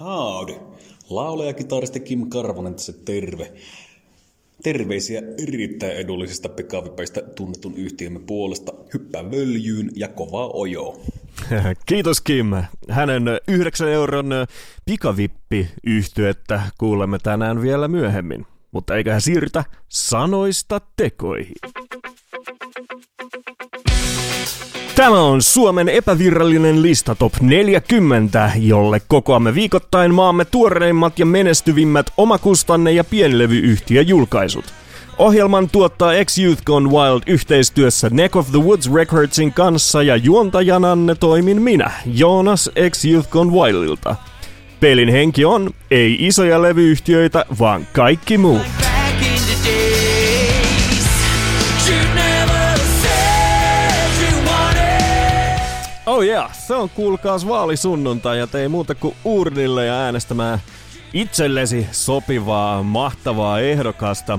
Howdy. Laulaja kitaristi Kim Karvonen tässä terve. Terveisiä erittäin edullisista pikavipeistä tunnetun yhtiömme puolesta. Hyppää völjyyn ja kovaa ojoa. Kiitos Kim. Hänen 9 euron pikavippi-yhtyettä kuulemme tänään vielä myöhemmin. Mutta eiköhän siirrytä sanoista tekoihin. Tämä on Suomen epävirallinen lista Top 40, jolle kokoamme viikoittain maamme tuoreimmat ja menestyvimmät omakustanne- ja pienlevyyhtiöjulkaisut. Ohjelman tuottaa X-Youth Gone Wild yhteistyössä Neck of the Woods Recordsin kanssa ja juontajananne toimin minä, Joonas X-Youth Gone Wildilta. Pelin henki on, ei isoja levyyhtiöitä, vaan kaikki muu. back Oh yeah, se on kuulkaas vaalisunnuntai ja tei muuta kuin urnille ja äänestämään itsellesi sopivaa, mahtavaa ehdokasta.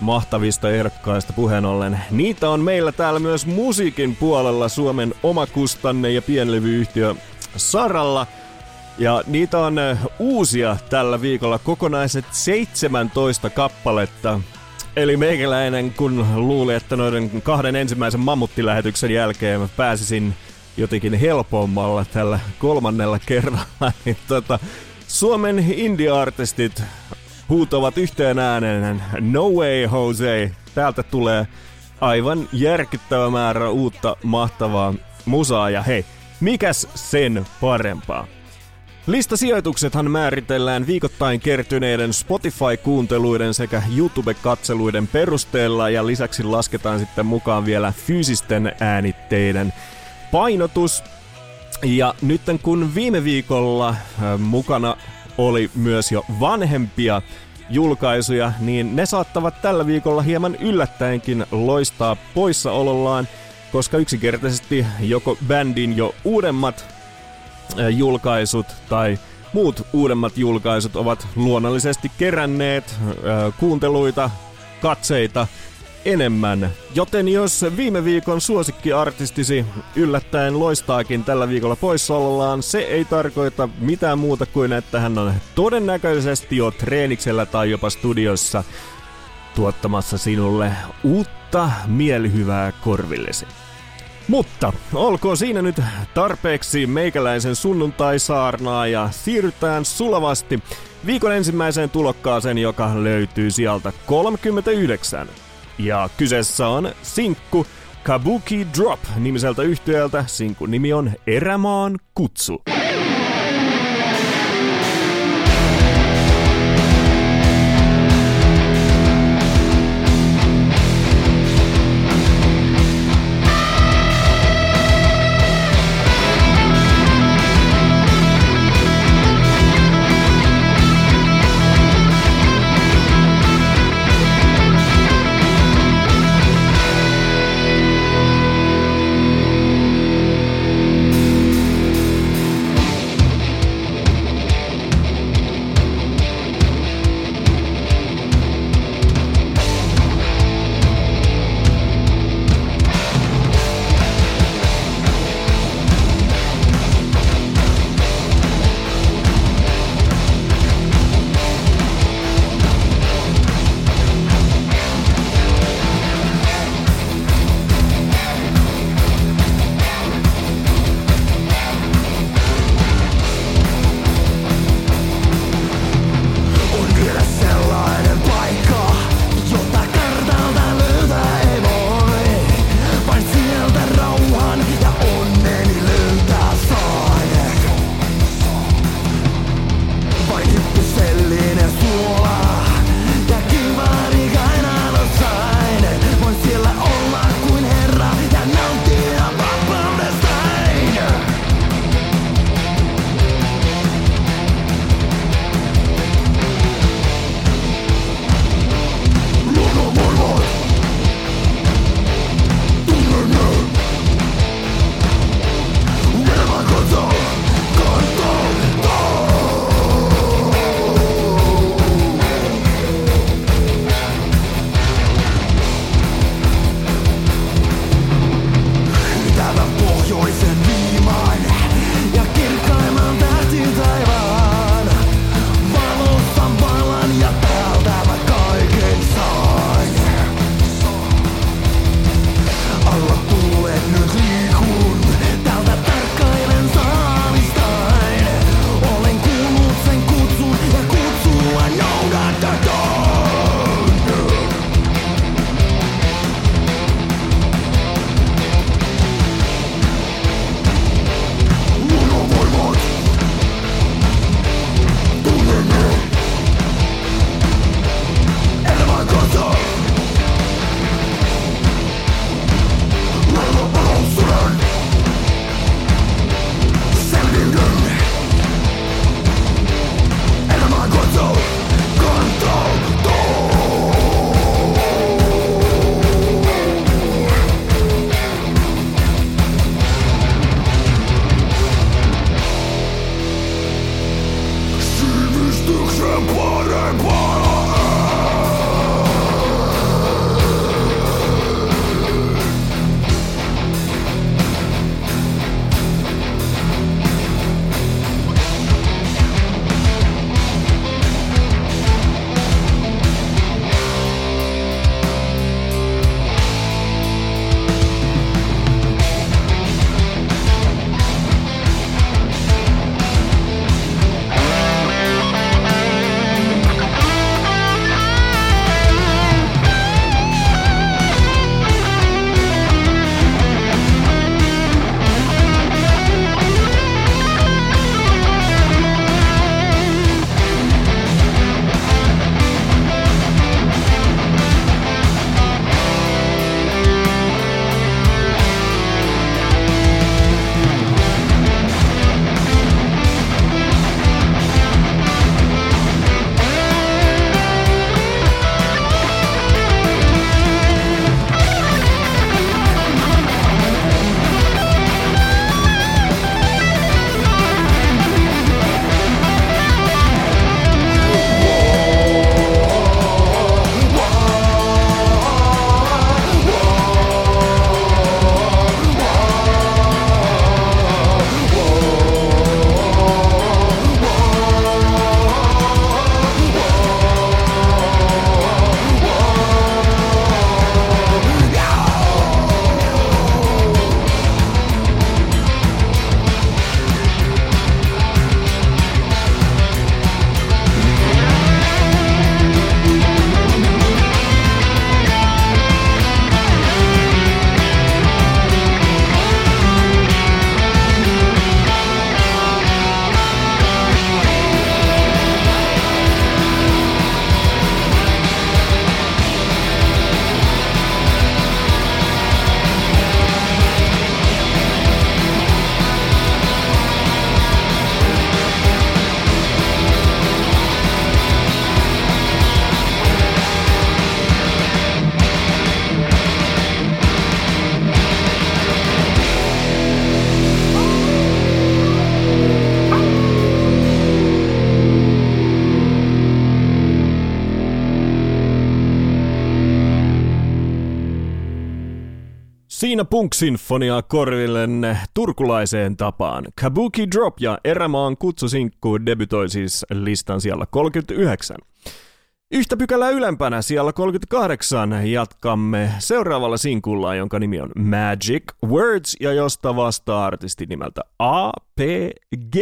Mahtavista ehdokkaista puheen ollen. Niitä on meillä täällä myös musiikin puolella Suomen omakustanne ja pienlevyyhtiö Saralla. Ja niitä on uusia tällä viikolla kokonaiset 17 kappaletta. Eli meikäläinen, kun luuli, että noiden kahden ensimmäisen mammuttilähetyksen jälkeen pääsisin jotenkin helpommalla tällä kolmannella kerralla, niin tota, Suomen indie-artistit huutovat yhteen ääneen No way Jose. Täältä tulee aivan järkyttävä määrä uutta mahtavaa musaa ja hei, mikäs sen parempaa? Listasijoituksethan määritellään viikoittain kertyneiden Spotify-kuunteluiden sekä YouTube-katseluiden perusteella ja lisäksi lasketaan sitten mukaan vielä fyysisten äänitteiden painotus. Ja nyt kun viime viikolla äh, mukana oli myös jo vanhempia julkaisuja, niin ne saattavat tällä viikolla hieman yllättäenkin loistaa poissaolollaan, koska yksinkertaisesti joko bändin jo uudemmat äh, julkaisut tai muut uudemmat julkaisut ovat luonnollisesti keränneet äh, kuunteluita, katseita enemmän. Joten jos viime viikon suosikkiartistisi yllättäen loistaakin tällä viikolla poissaolollaan, se ei tarkoita mitään muuta kuin, että hän on todennäköisesti jo treeniksellä tai jopa studiossa tuottamassa sinulle uutta mielihyvää korvillesi. Mutta olkoon siinä nyt tarpeeksi meikäläisen sunnuntai-saarnaa ja siirrytään sulavasti viikon ensimmäiseen tulokkaaseen, joka löytyy sieltä 39. Ja kyseessä on sinkku Kabuki Drop nimiseltä yhtiöltä. Sinkun nimi on Erämaan kutsu. Siinä Punk-sinfoniaa korvillenne turkulaiseen tapaan. Kabuki Drop ja Erämaan kutsusinkku debytoi siis listan siellä 39. Yhtä pykälää ylempänä siellä 38 jatkamme seuraavalla sinkulla, jonka nimi on Magic Words ja josta vastaa artisti nimeltä APG.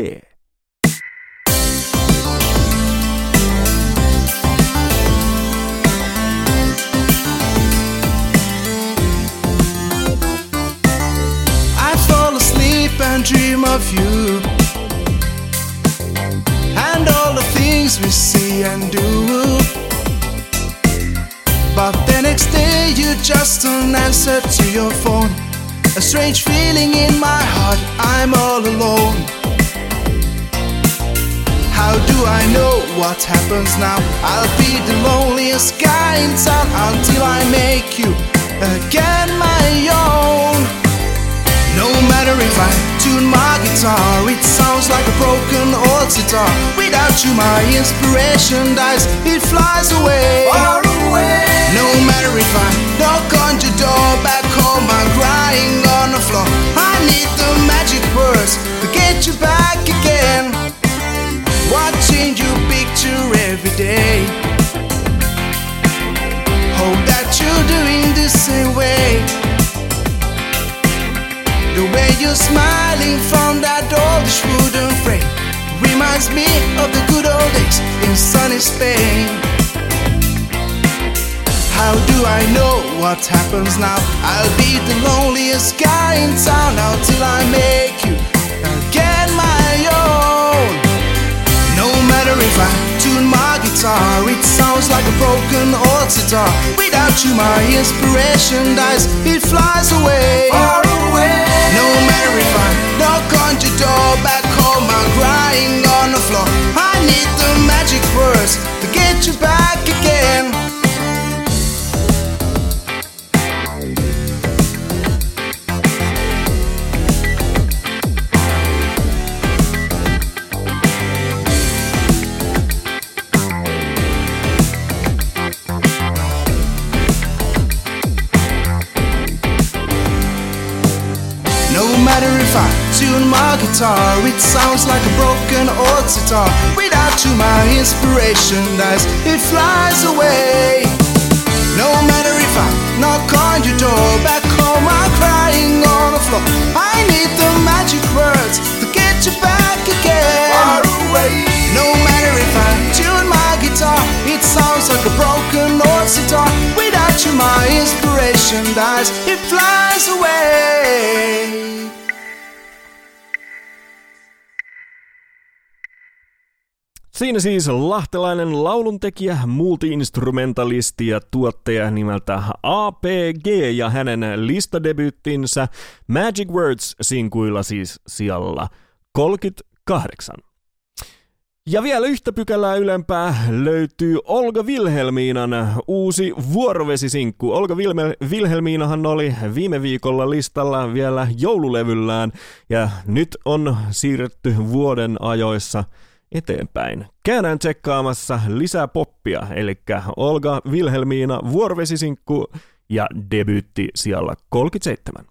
And dream of you and all the things we see and do. But the next day you just don't answer to your phone. A strange feeling in my heart, I'm all alone. How do I know what happens now? I'll be the loneliest guy in town until I make you again my own. No matter if I tune my guitar, it sounds like a broken old sitar. Without you, my inspiration dies, it flies away. Far away. No matter if I knock on your door back home, I'm crying on the floor. I need the magic words to get you back again. Watching you picture every day. Hope that you're doing the same way. The way you're smiling from that oldish wooden frame reminds me of the good old days in sunny Spain. How do I know what happens now? I'll be the loneliest guy in town until I make you again my own. No matter if I tune my guitar, it sounds like a broken old sitar. Without you, my inspiration dies, it flies away. No matter if I knock on your door back home, I'm crying on the floor. I need the magic words to get you back again. My guitar, it sounds like a broken old sitar. Without you, my inspiration dies, it flies away. No matter if I knock on your door, back home I'm crying on the floor. I need the magic words to get you back again. Far away. No matter if I tune my guitar, it sounds like a broken old sitar. Without you, my inspiration dies, it flies away. Siinä siis lahtelainen lauluntekijä, multiinstrumentalisti ja tuottaja nimeltä APG ja hänen listadebyyttinsä Magic Words sinkuilla siis sijalla 38. Ja vielä yhtä pykälää ylempää löytyy Olga Wilhelmiinan uusi vuorovesisinkku. Olga Vilme- Wilhelmiinahan oli viime viikolla listalla vielä joululevyllään ja nyt on siirretty vuoden ajoissa eteenpäin. Käydään tsekkaamassa lisää poppia, eli Olga Wilhelmiina vuorovesisinkku ja debyytti siellä 37.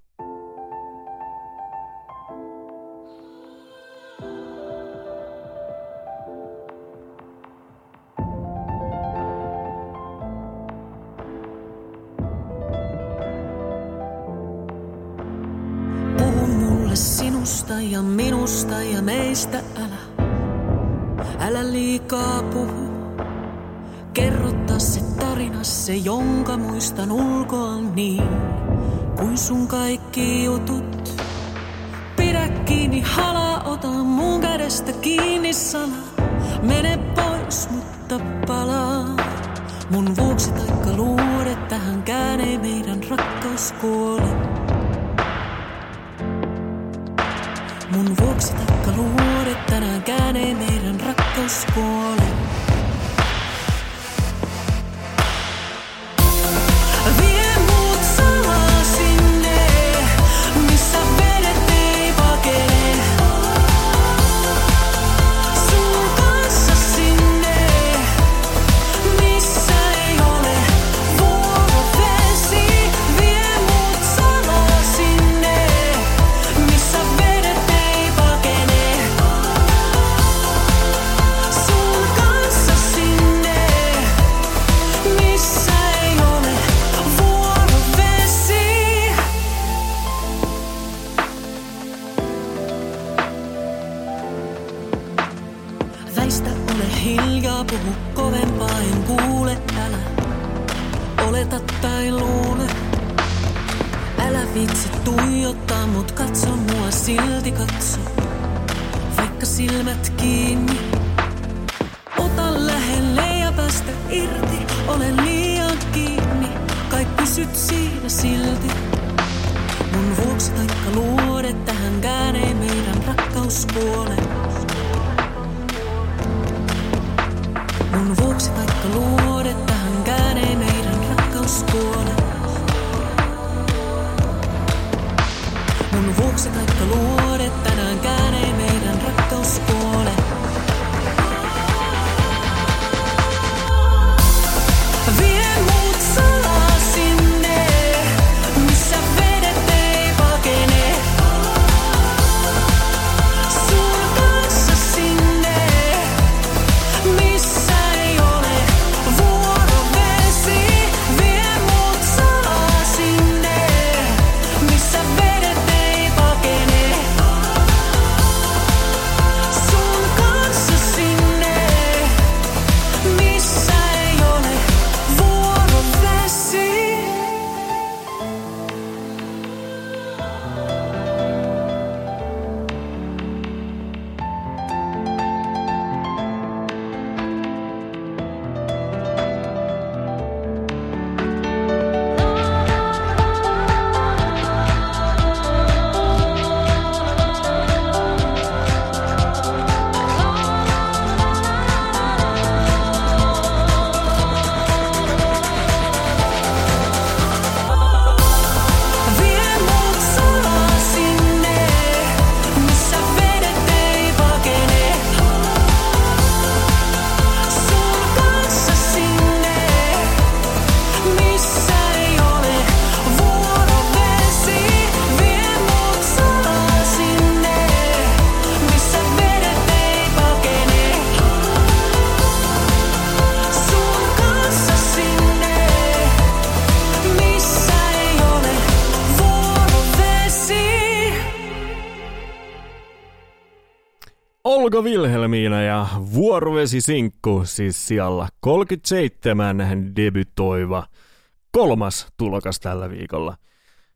Puhu mulle sinusta ja minusta ja meistä älä. Älä liikaa puhu. Kerrota se tarina, se jonka muistan ulkoa niin kuin sun kaikki jutut. Pidä kiinni halaa, ota mun kädestä kiinni salaa. Mene pois, mutta palaa. Mun vuoksi taikka luode, tähänkään ei meidän rakkaus kuole. Mun vuoksi taikka luode, tänäänkään ei meidän rakkaus kuole. Vie ja Vuorovesi Sinkku siis siellä 37 debytoiva kolmas tulokas tällä viikolla.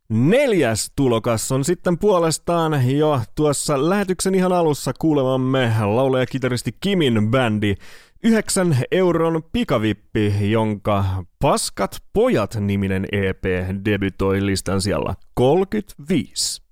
Neljäs tulokas on sitten puolestaan jo tuossa lähetyksen ihan alussa kuulemamme laulaja kitaristi Kimin bändi 9 euron pikavippi, jonka Paskat pojat niminen EP debytoi listan siellä 35.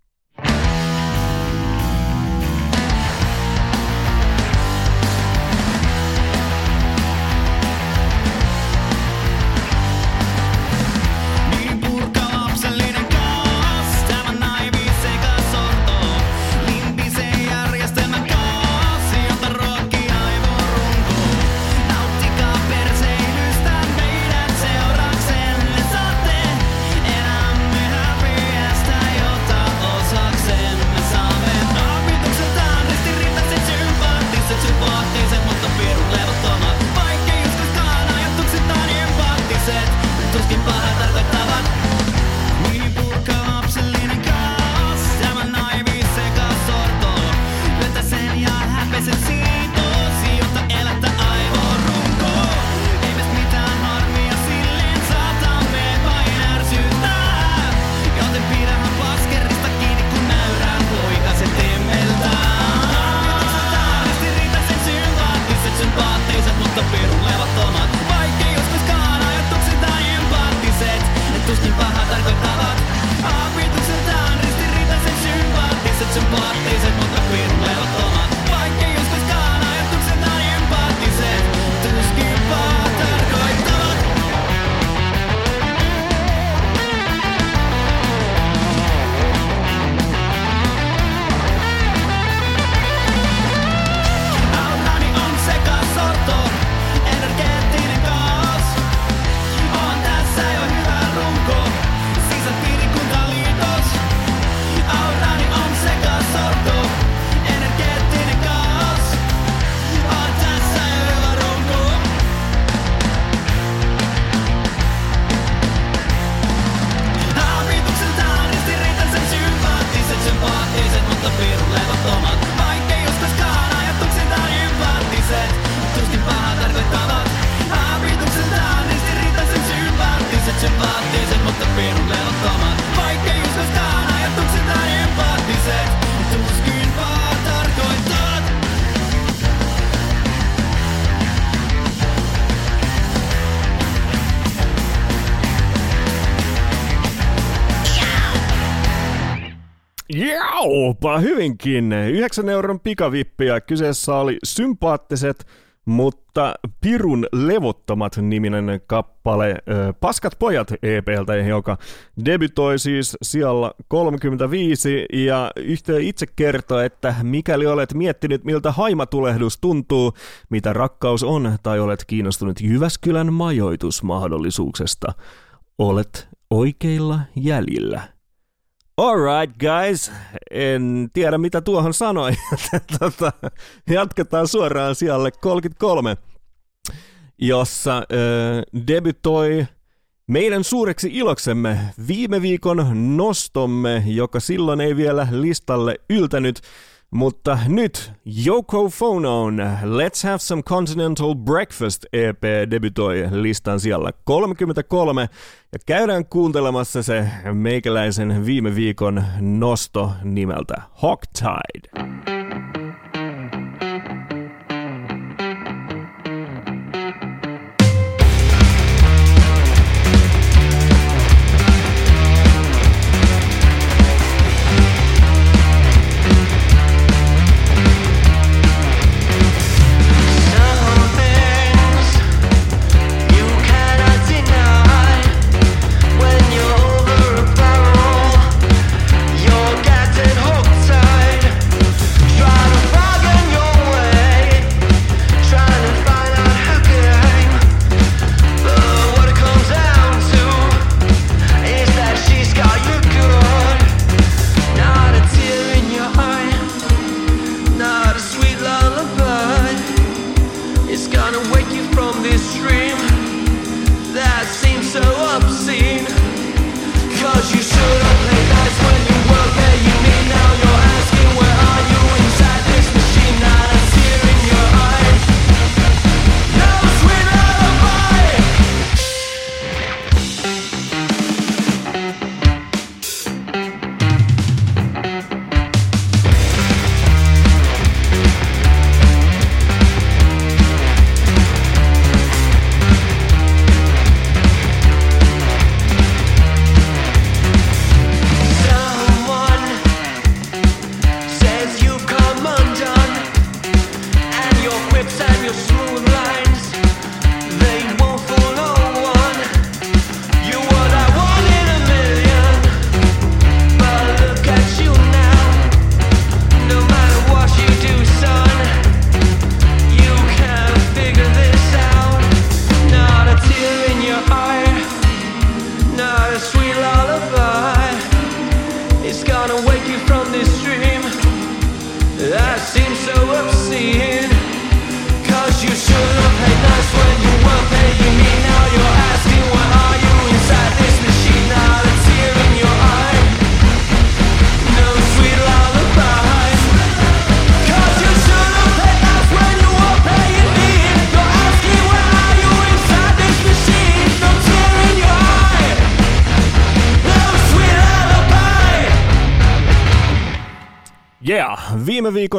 hyvinkin. 9 euron pikavippiä. Kyseessä oli sympaattiset, mutta pirun levottomat niminen kappale Paskat pojat EPltä, joka debytoi siis siellä 35 ja yhtiö itse kertoo, että mikäli olet miettinyt miltä haimatulehdus tuntuu, mitä rakkaus on tai olet kiinnostunut Jyväskylän majoitusmahdollisuuksesta, olet oikeilla jäljillä. Alright guys, en tiedä mitä tuohon sanoi. tota, jatketaan suoraan sijalle 33, jossa äh, debytoi meidän suureksi iloksemme viime viikon nostomme, joka silloin ei vielä listalle yltänyt, mutta nyt Yoko Phonon Let's Have Some Continental Breakfast EP debytoi listan siellä 33 ja käydään kuuntelemassa se meikäläisen viime viikon nosto nimeltä Hogtide. Some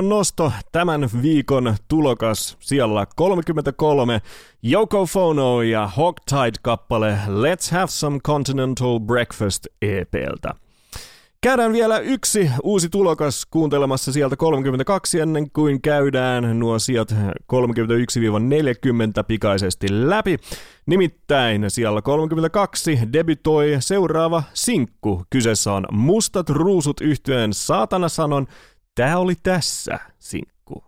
viikon nosto, tämän viikon tulokas siellä 33, Yoko Fono ja Hogtide-kappale Let's Have Some Continental Breakfast EPltä. Käydään vielä yksi uusi tulokas kuuntelemassa sieltä 32 ennen kuin käydään nuo sijat 31-40 pikaisesti läpi. Nimittäin siellä 32 debytoi seuraava sinkku. Kyseessä on Mustat ruusut yhtyeen Saatana sanon. Tää oli tässä sinkku.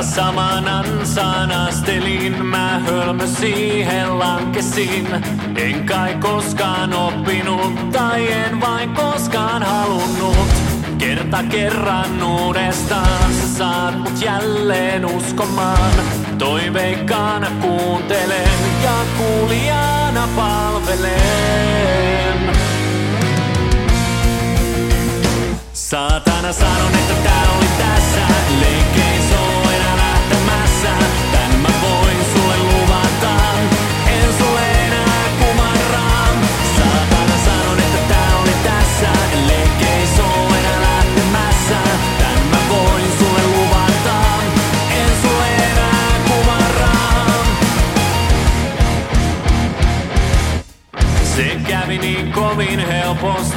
Taas saman mä hölmö siihen lankesin. En kai koskaan oppinut, tai en vain koskaan halunnut. Kerta kerran uudestaan sä saat mut jälleen uskomaan. Toiveikkaana kuuntelen ja kuulijana palvelen. Saatana sanon, että tää oli tässä Leikkein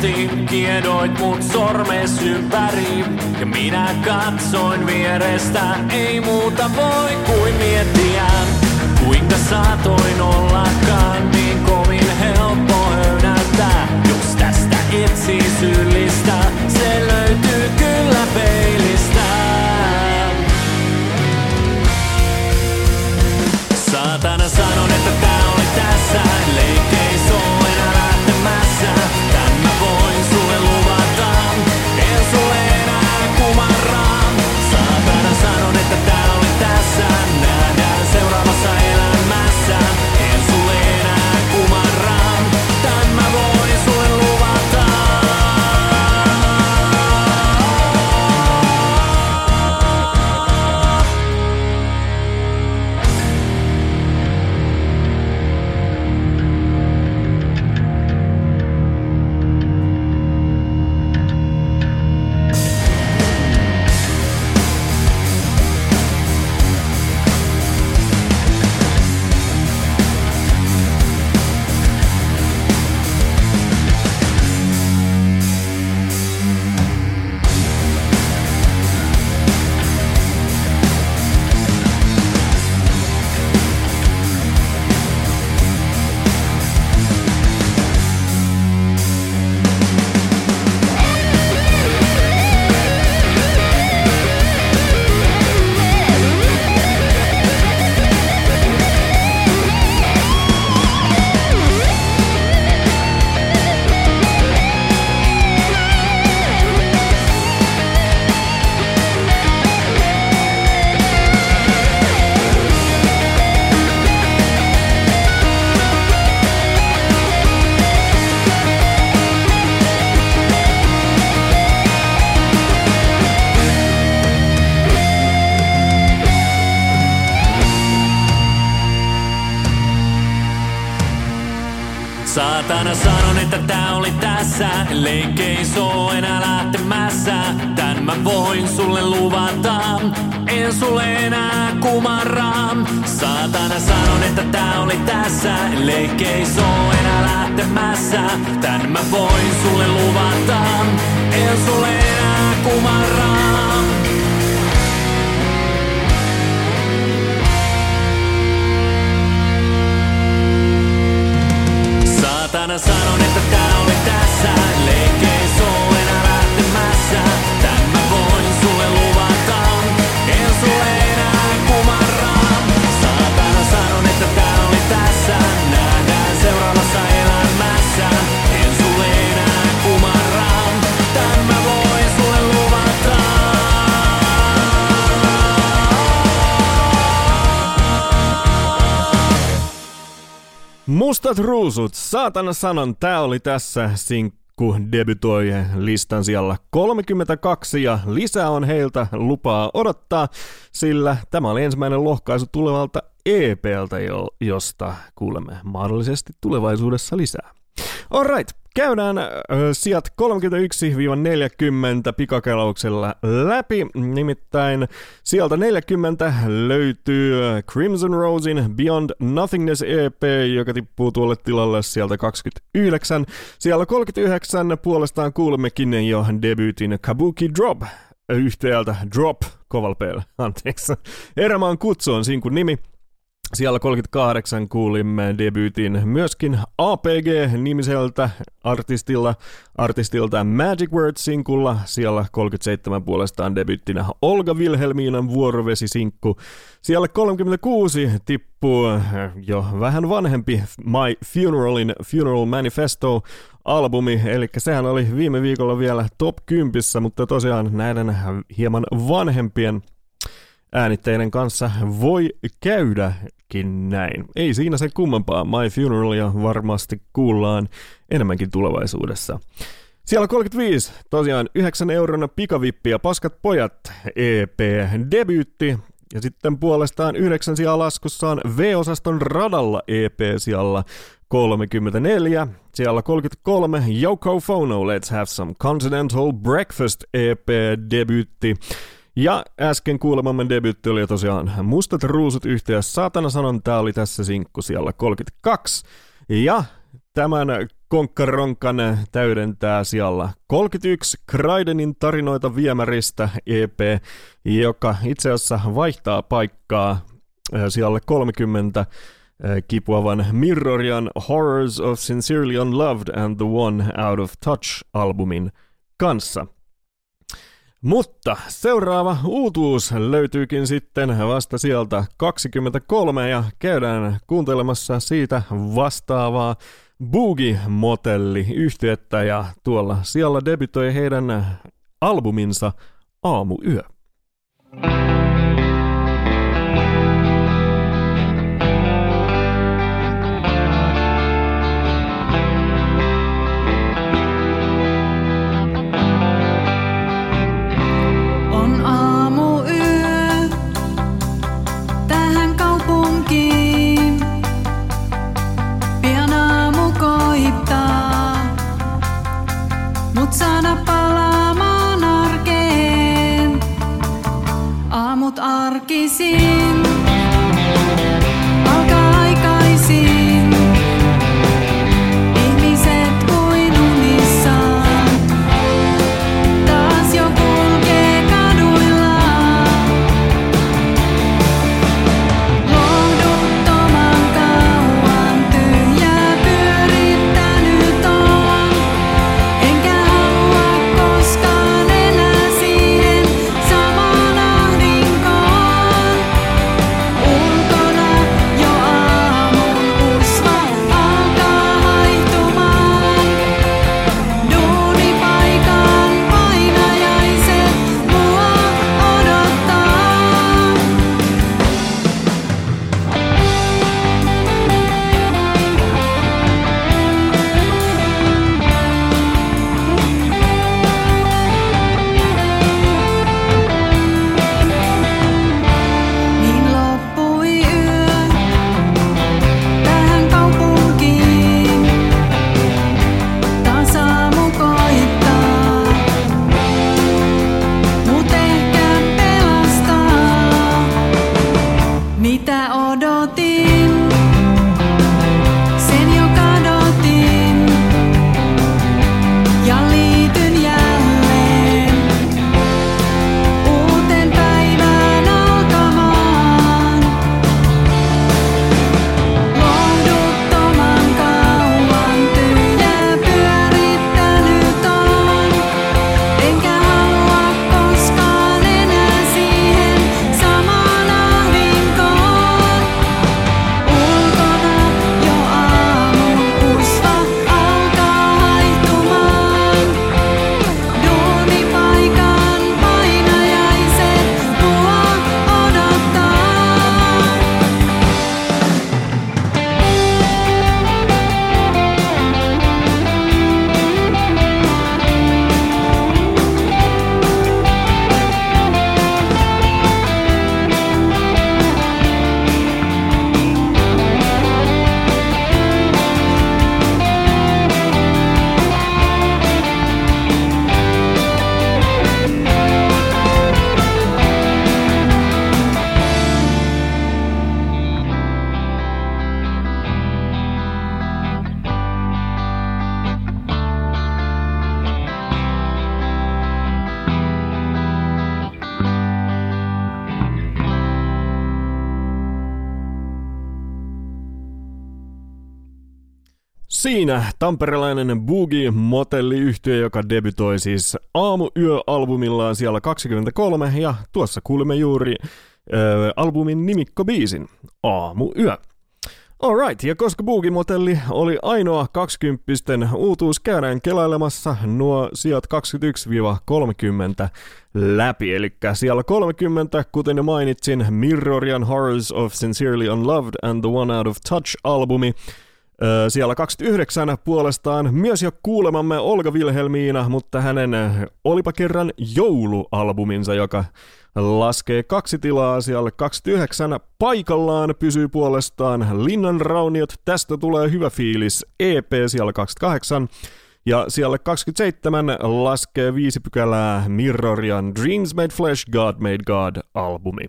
helposti, kiedoit mut sormes ympäri. Ja minä katsoin vierestä, ei muuta voi Mustat ruusut, saatana sanon, tää oli tässä sinkku debytoi listan siellä 32 ja lisää on heiltä lupaa odottaa, sillä tämä oli ensimmäinen lohkaisu tulevalta EPltä, jo, josta kuulemme mahdollisesti tulevaisuudessa lisää. Alright, käydään äh, sijat 31-40 pikakelauksella läpi. Nimittäin sieltä 40 löytyy Crimson Rosein Beyond Nothingness EP, joka tippuu tuolle tilalle sieltä 29. Siellä 39 puolestaan kuulemmekin jo debyytin Kabuki Drop yhtäältä Drop Kovalpeel, anteeksi. Erämaan kutsu on sinkun nimi. Siellä 38 kuulimme debyytin myöskin APG-nimiseltä artistilla, artistilta Magic Words-sinkulla. Siellä 37 puolestaan debyyttinä Olga Wilhelminan vuorovesi-sinkku. Siellä 36 tippuu jo vähän vanhempi My Funeralin Funeral Manifesto albumi, eli sehän oli viime viikolla vielä top 10, mutta tosiaan näiden hieman vanhempien äänitteiden kanssa voi käydäkin näin. Ei siinä se kummempaa. My Funeralia varmasti kuullaan enemmänkin tulevaisuudessa. Siellä 35, tosiaan 9 euron pikavippiä Paskat pojat EP debyytti. Ja sitten puolestaan 9 sijaa laskussa on V-osaston radalla EP siellä 34. Siellä 33 Yoko Fono Let's Have Some Continental Breakfast EP debyytti. Ja äsken kuulemamme debytti oli tosiaan Mustat ruusut yhteen saatana sanon, tää oli tässä sinkku siellä 32. Ja tämän konkkaronkan täydentää siellä 31 Kraidenin tarinoita viemäristä EP, joka itse asiassa vaihtaa paikkaa siellä 30 kipuavan Mirrorian Horrors of Sincerely Unloved and the One Out of Touch-albumin kanssa. Mutta seuraava uutuus löytyykin sitten vasta sieltä 23 ja käydään kuuntelemassa siitä vastaavaa Boogie Motelli yhtiötä ja tuolla siellä debytoi heidän albuminsa Aamuyö. On Siinä tamperelainen Boogie Motelli-yhtiö, joka debytoi siis Aamuyö-albumillaan siellä 23, ja tuossa kuulimme juuri äh, albumin nimikkobiisin Aamuyö. Alright, ja koska Boogie Motelli oli ainoa 20 uutuus, käydään kelailemassa nuo sijat 21-30 läpi. Eli siellä 30, kuten jo mainitsin, Mirrorian Horrors of Sincerely Unloved and the One Out of Touch-albumi. Siellä 29 puolestaan myös jo kuulemamme Olga Wilhelmiina, mutta hänen olipa kerran joulualbuminsa, joka laskee kaksi tilaa siellä. 29 paikallaan pysyy puolestaan. Linnan Rauniot, tästä tulee hyvä fiilis. EP siellä 28 ja siellä 27 laskee viisi pykälää. Mirrorian Dreams Made Flesh, God Made God albumi.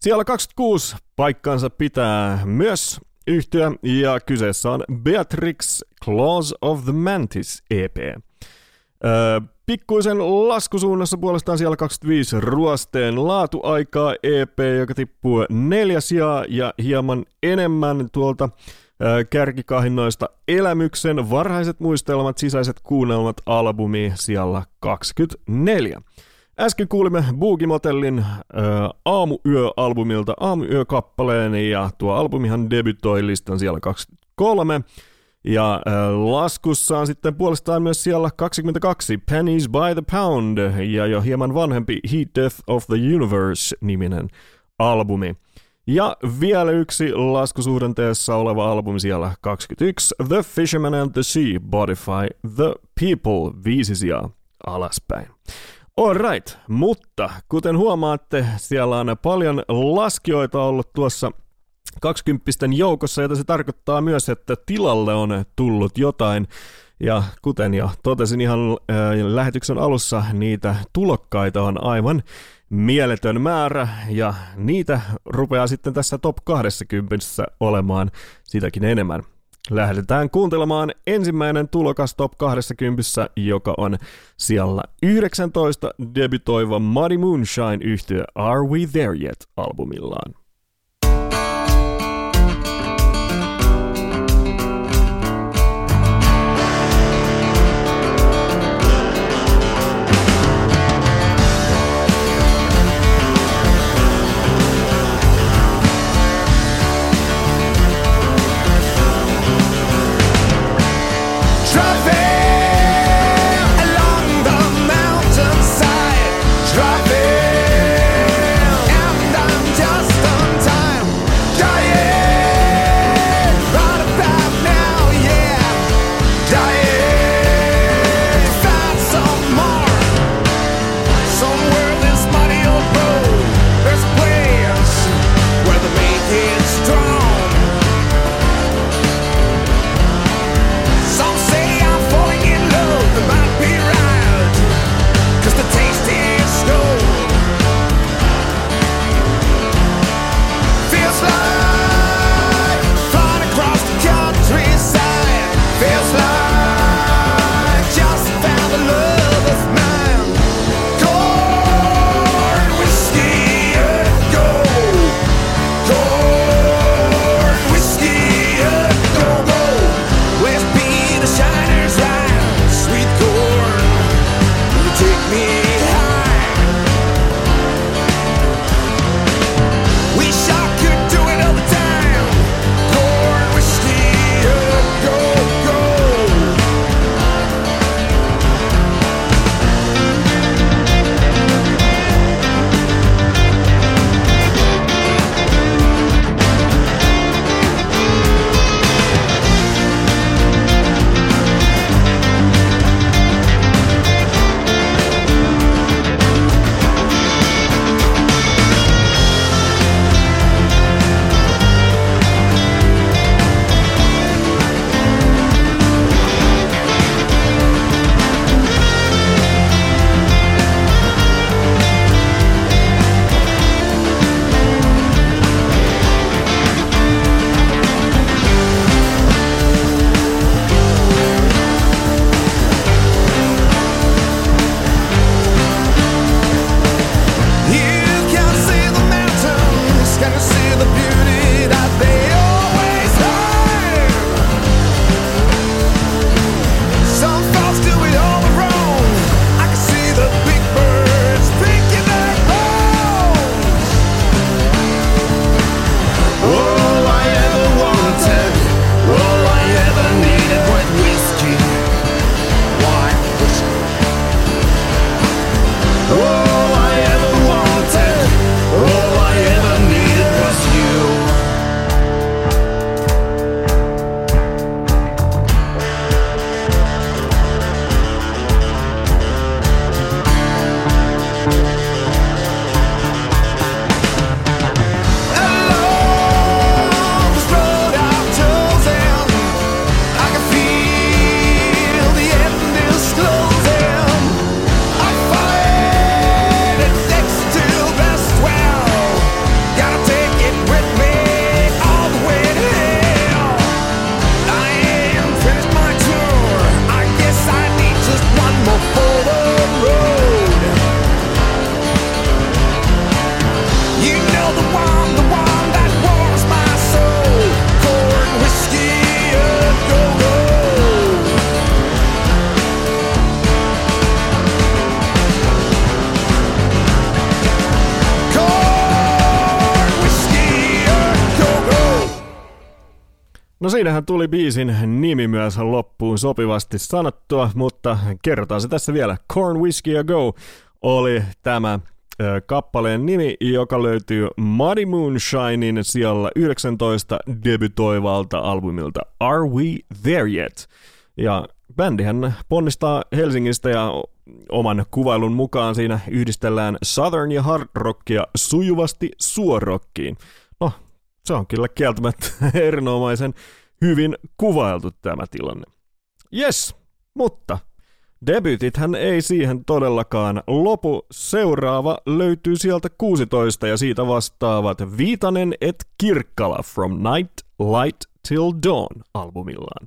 Siellä 26 paikkansa pitää myös yhtyä ja kyseessä on Beatrix Claws of the Mantis EP. Öö, pikkuisen laskusuunnassa puolestaan siellä 25 ruosteen laatuaikaa EP, joka tippuu neljäs ja, ja hieman enemmän tuolta öö, kärkikahinnoista elämyksen varhaiset muistelmat, sisäiset kuunnelmat albumi siellä 24. Äsken kuulimme Boogie Motellin äh, Aamuyö-albumilta Aamuyö-kappaleen ja tuo albumihan debytoi listan siellä 23. Ja äh, laskussa on sitten puolestaan myös siellä 22 Pennies by the Pound ja jo hieman vanhempi Heat Death of the Universe-niminen albumi. Ja vielä yksi laskusuhdanteessa oleva albumi siellä 21, The Fisherman and the Sea, Bodify the People, viisi sijaa alaspäin. Alright, mutta kuten huomaatte, siellä on paljon laskijoita ollut tuossa 20 joukossa, jota se tarkoittaa myös, että tilalle on tullut jotain. Ja kuten jo totesin ihan äh, lähetyksen alussa, niitä tulokkaita on aivan mieletön määrä, ja niitä rupeaa sitten tässä top 20 olemaan sitäkin enemmän. Lähdetään kuuntelemaan ensimmäinen tulokas top 20, joka on siellä 19 debytoiva Muddy Moonshine yhtyö Are We There Yet albumillaan. No siinähän tuli biisin nimi myös loppuun sopivasti sanottua, mutta kerrotaan se tässä vielä. Corn Whiskey A Go oli tämä kappaleen nimi, joka löytyy Muddy Moonshinein siellä 19 debytoivalta albumilta Are We There Yet? Ja bändihän ponnistaa Helsingistä ja oman kuvailun mukaan siinä yhdistellään Southern ja hard rockia sujuvasti suorokkiin. No, se on kyllä kieltämättä erinomaisen hyvin kuvailtu tämä tilanne. Yes, mutta debytithän ei siihen todellakaan lopu. Seuraava löytyy sieltä 16 ja siitä vastaavat Viitanen et Kirkkala From Night Light Till Dawn albumillaan.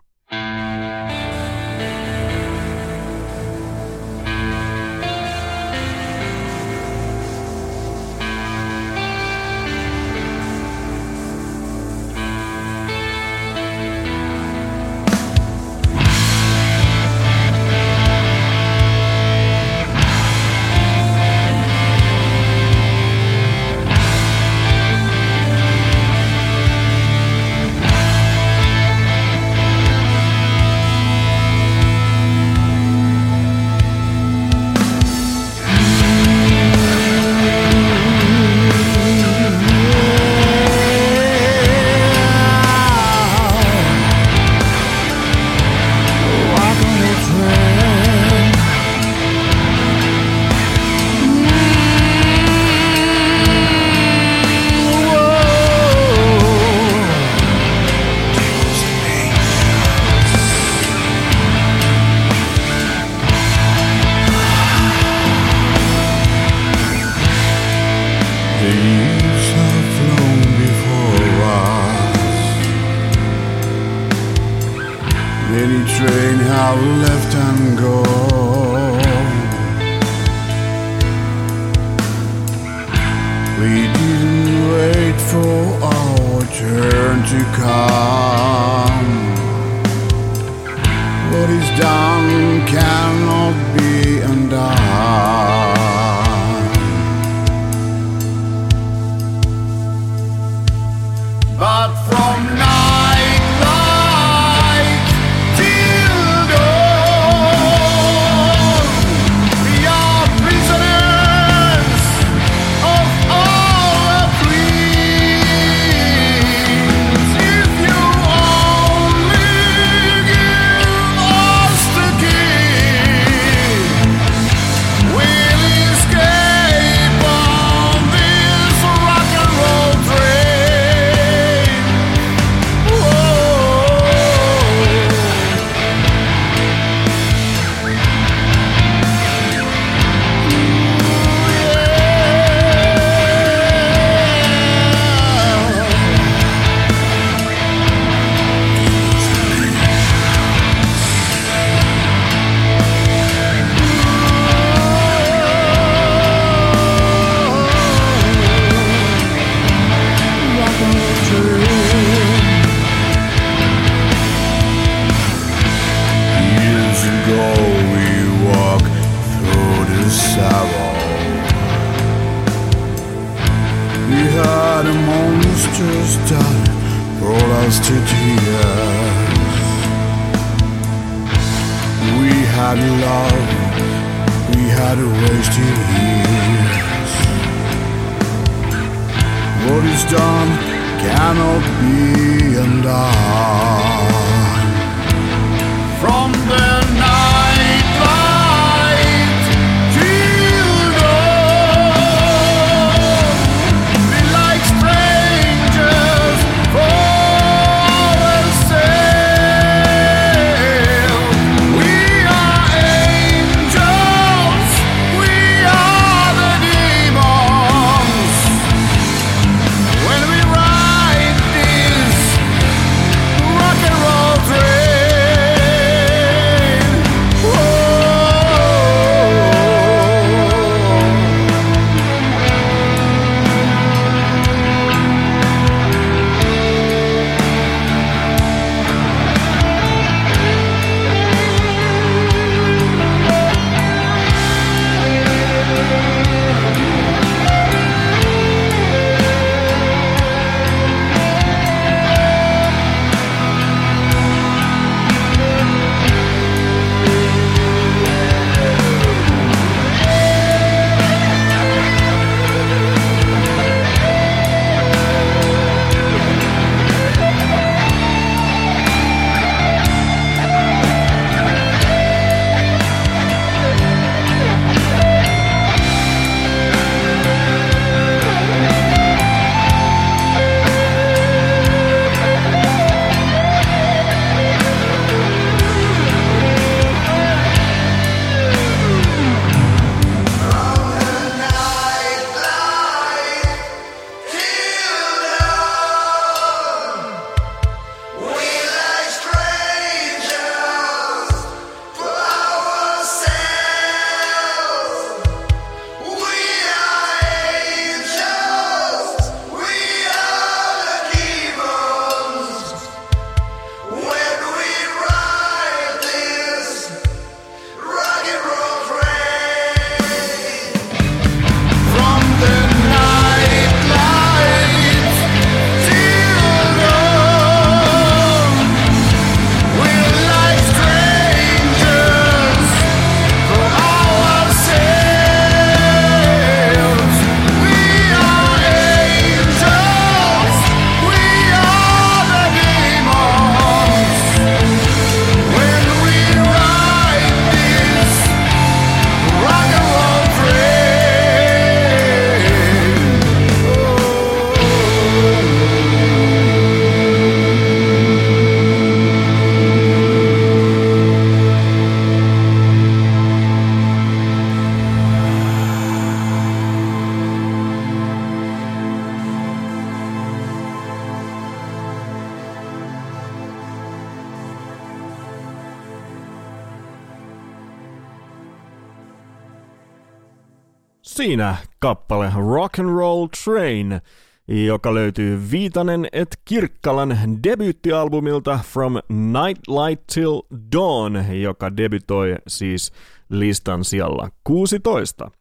joka löytyy Viitanen et Kirkkalan debyyttialbumilta From Nightlight Till Dawn, joka debytoi siis listan siellä 16.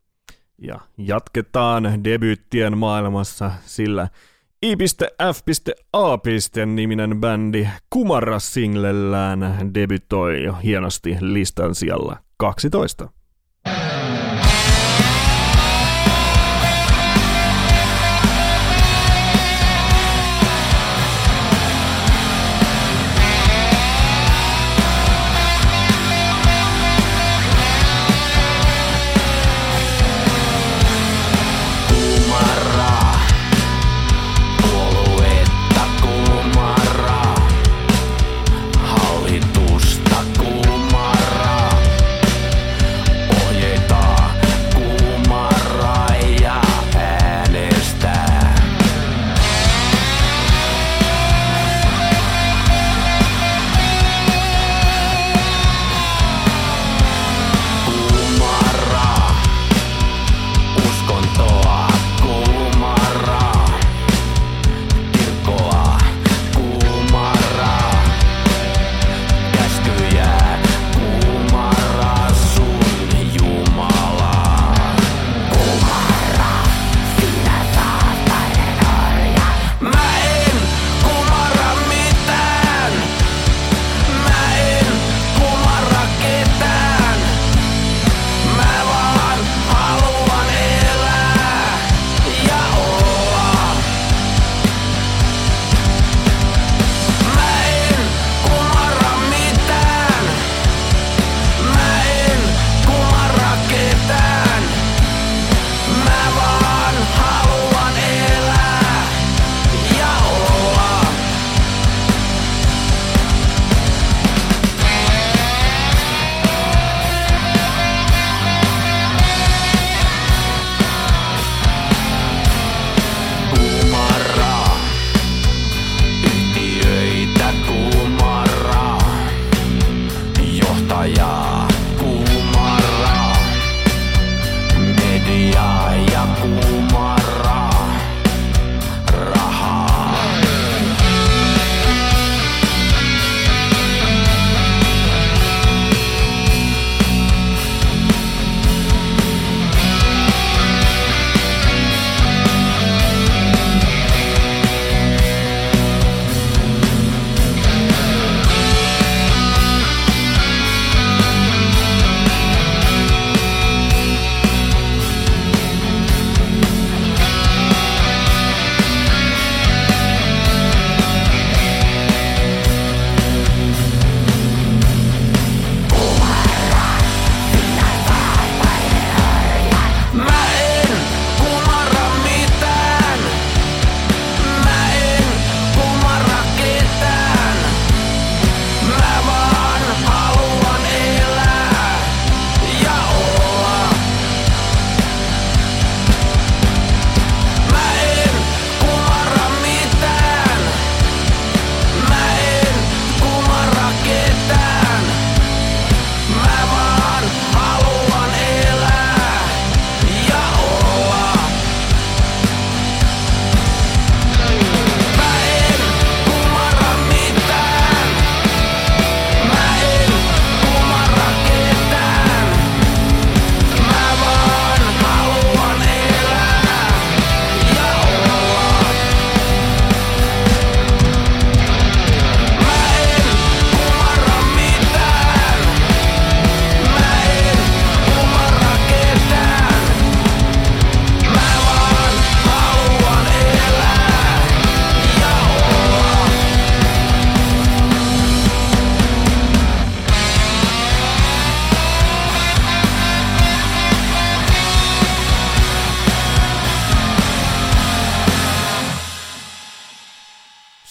Ja jatketaan debyyttien maailmassa sillä I.F.A. niminen bändi Kumara singlellään debytoi hienosti listan siellä 12.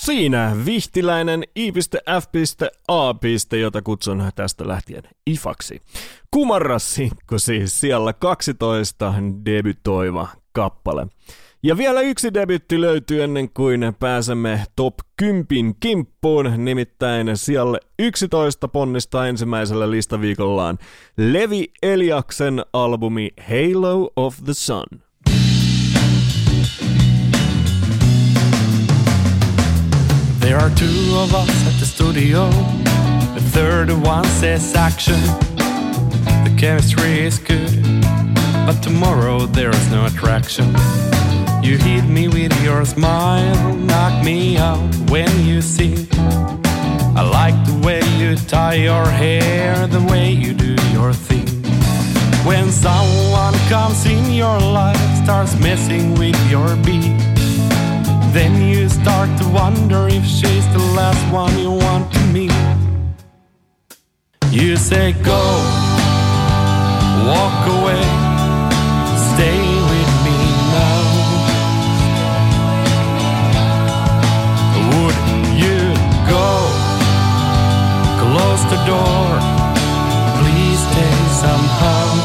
Siinä vihtiläinen i.f.a. jota kutsun tästä lähtien ifaksi. Kumarrassinkku siis siellä 12 debytoiva kappale. Ja vielä yksi debytti löytyy ennen kuin pääsemme top 10 kimppuun, nimittäin siellä 11 ponnista ensimmäisellä listaviikollaan Levi Eliaksen albumi Halo of the Sun. There are two of us at the studio. The third one says action. The chemistry is good, but tomorrow there is no attraction. You hit me with your smile, knock me out when you sing. I like the way you tie your hair, the way you do your thing. When someone comes in your life, starts messing with your beat. Then you start to wonder if she's the last one you want to meet. You say go, walk away, stay with me now. Would you go, close the door, please stay somehow.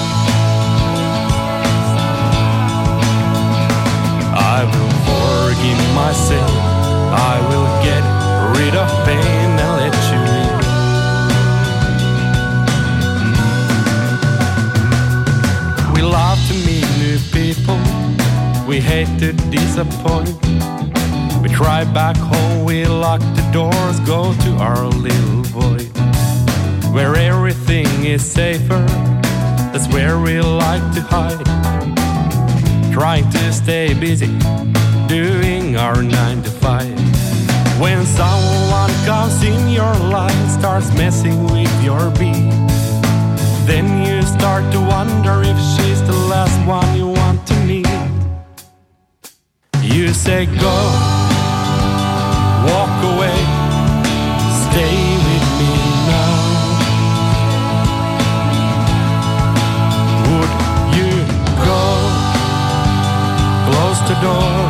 Myself. I will get rid of pain and let you in. We love to meet new people. We hate to disappoint. We try back home, we lock the doors, go to our little void. Where everything is safer, that's where we like to hide trying to stay busy, our nine to five. When someone comes in your life, starts messing with your beat, then you start to wonder if she's the last one you want to meet. You say go, walk away, stay with me now. Would you go? Close the door,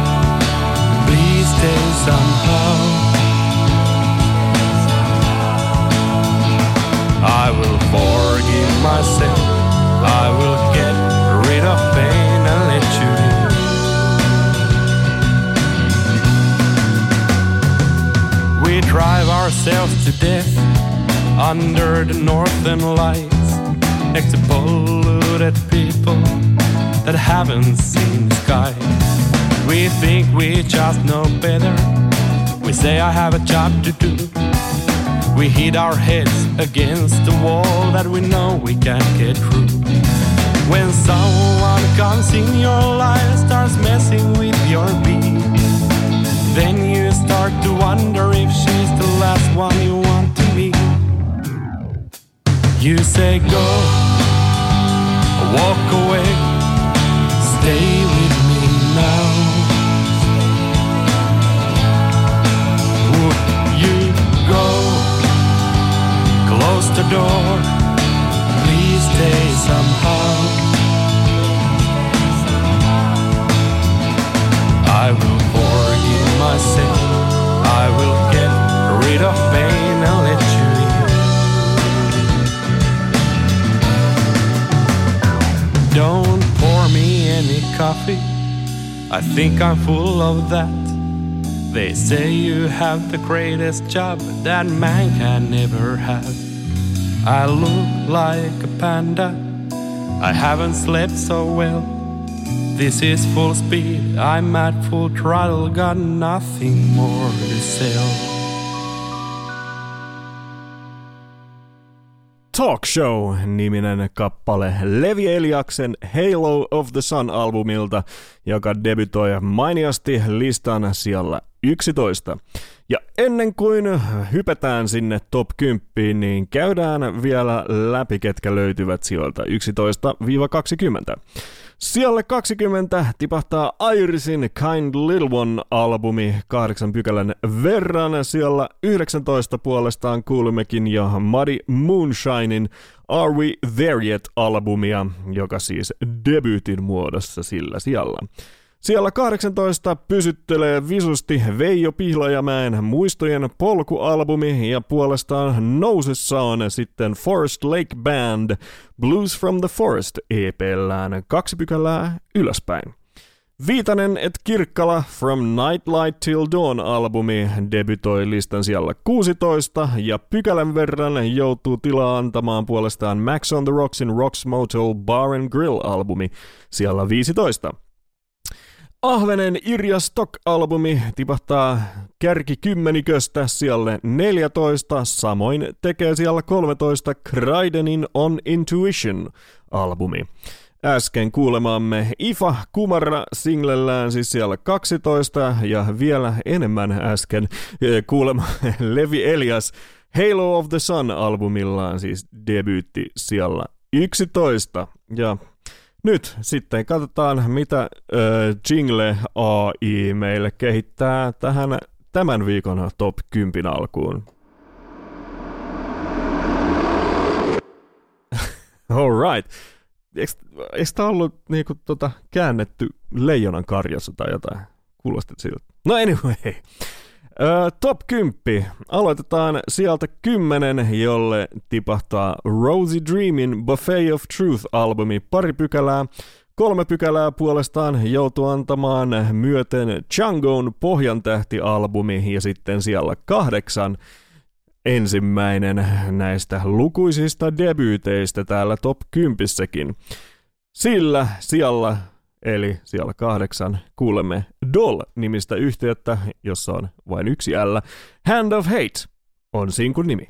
I will forgive myself. I will get rid of pain and let you in. We drive ourselves to death under the northern lights next to polluted people that haven't seen the sky. We think we just know better. We say I have a job to do. We hit our heads against the wall that we know we can't get through. When someone comes in your life, starts messing with your beat, then you start to wonder if she's the last one you want to meet. You say go, walk away, stay the door, please stay somehow. I will forgive myself. I will get rid of pain and let you in. Don't pour me any coffee. I think I'm full of that. They say you have the greatest job that man can never have. I look like a panda. I haven't slept so well. This is full speed. I'm at full throttle. Got nothing more to sell. Talk Show-niminen kappale Levi Eliaksen Halo of the Sun-albumilta, joka debytoi mainiosti listan siellä 11. Ja ennen kuin hypätään sinne top 10, niin käydään vielä läpi, ketkä löytyvät sieltä 11-20. Siellä 20 tipahtaa Irisin Kind Little One-albumi kahdeksan pykälän verran. Siellä 19 puolestaan kuulimmekin jo Muddy Moonshinein Are We There Yet-albumia, joka siis debyytin muodossa sillä siellä. Siellä 18 pysyttelee visusti Veijo Pihlajamäen muistojen polkualbumi ja puolestaan nousessa on sitten Forest Lake Band Blues from the Forest EPllään kaksi pykälää ylöspäin. Viitanen et Kirkkala From Nightlight Till Dawn-albumi debytoi listan siellä 16 ja pykälän verran joutuu tilaa antamaan puolestaan Max on the Rocksin Rocks Motel Bar and Grill-albumi siellä 15. Ahvenen Irja Stock-albumi tipahtaa kärki kymmeniköstä siellä 14, samoin tekee siellä 13 Kraidenin On Intuition-albumi. Äsken kuulemaamme Ifa Kumara singlellään siis siellä 12 ja vielä enemmän äsken eh, kuulema Levi Elias Halo of the Sun-albumillaan siis debyytti siellä 11. Ja nyt sitten katsotaan, mitä äh, Jingle AI meille kehittää tähän tämän viikon top 10 alkuun. Alright. Eikö, eikö tämä ollut niinku, tota, käännetty leijonan karjassa tai jotain? Kuulosti siltä. No anyway. Top 10. Aloitetaan sieltä 10, jolle tipahtaa Rosie Dreamin Buffet of Truth-albumi pari pykälää. Kolme pykälää puolestaan joutuu antamaan myöten Changon Pohjantähti-albumi ja sitten siellä kahdeksan ensimmäinen näistä lukuisista debyyteistä täällä top 10 Sillä siellä, eli siellä kahdeksan, kuulemme Doll-nimistä yhtiötä, jossa on vain yksi L. Hand of Hate on sinkun nimi.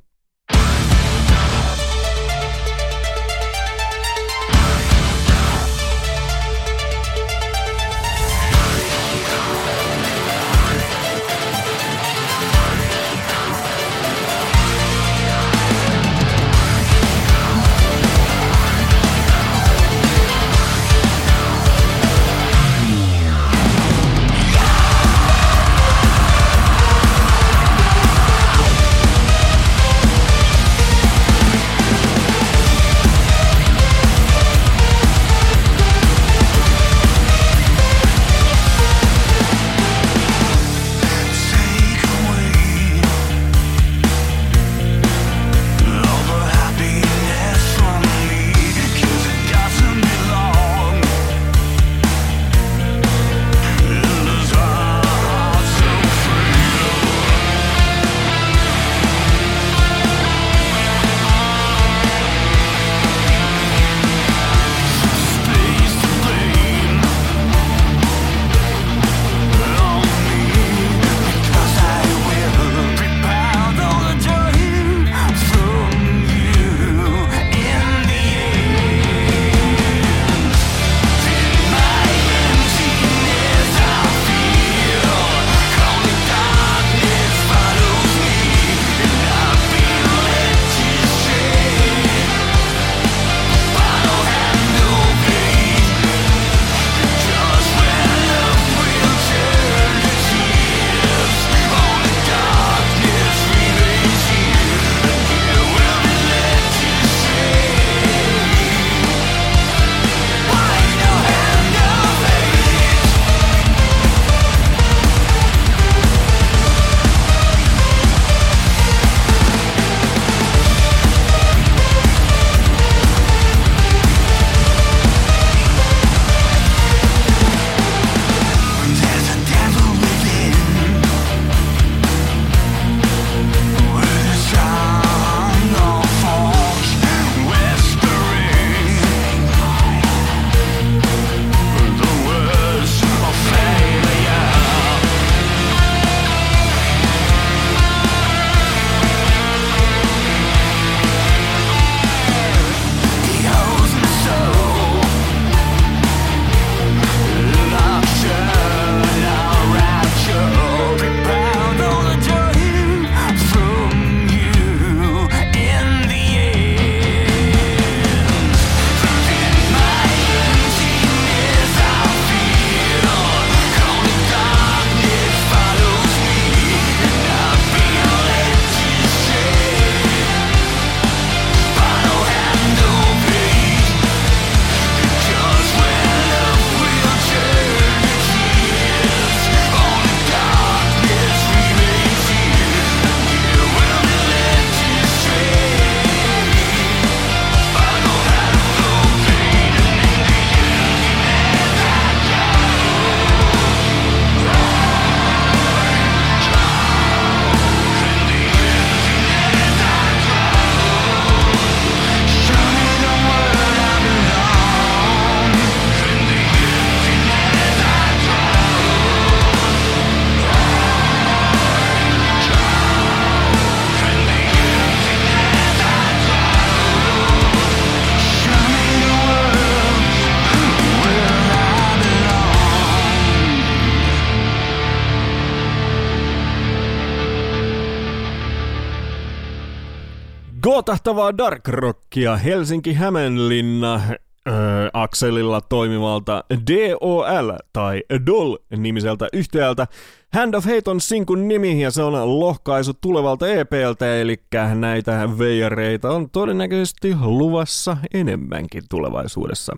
Luotahtavaa dark rockia Helsinki-Hämeenlinna öö, akselilla toimivalta DOL tai DOL-nimiseltä yhtiöltä. Hand of Hate on sinkun nimi ja se on lohkaisu tulevalta EPltä, eli näitä veijareita on todennäköisesti luvassa enemmänkin tulevaisuudessa.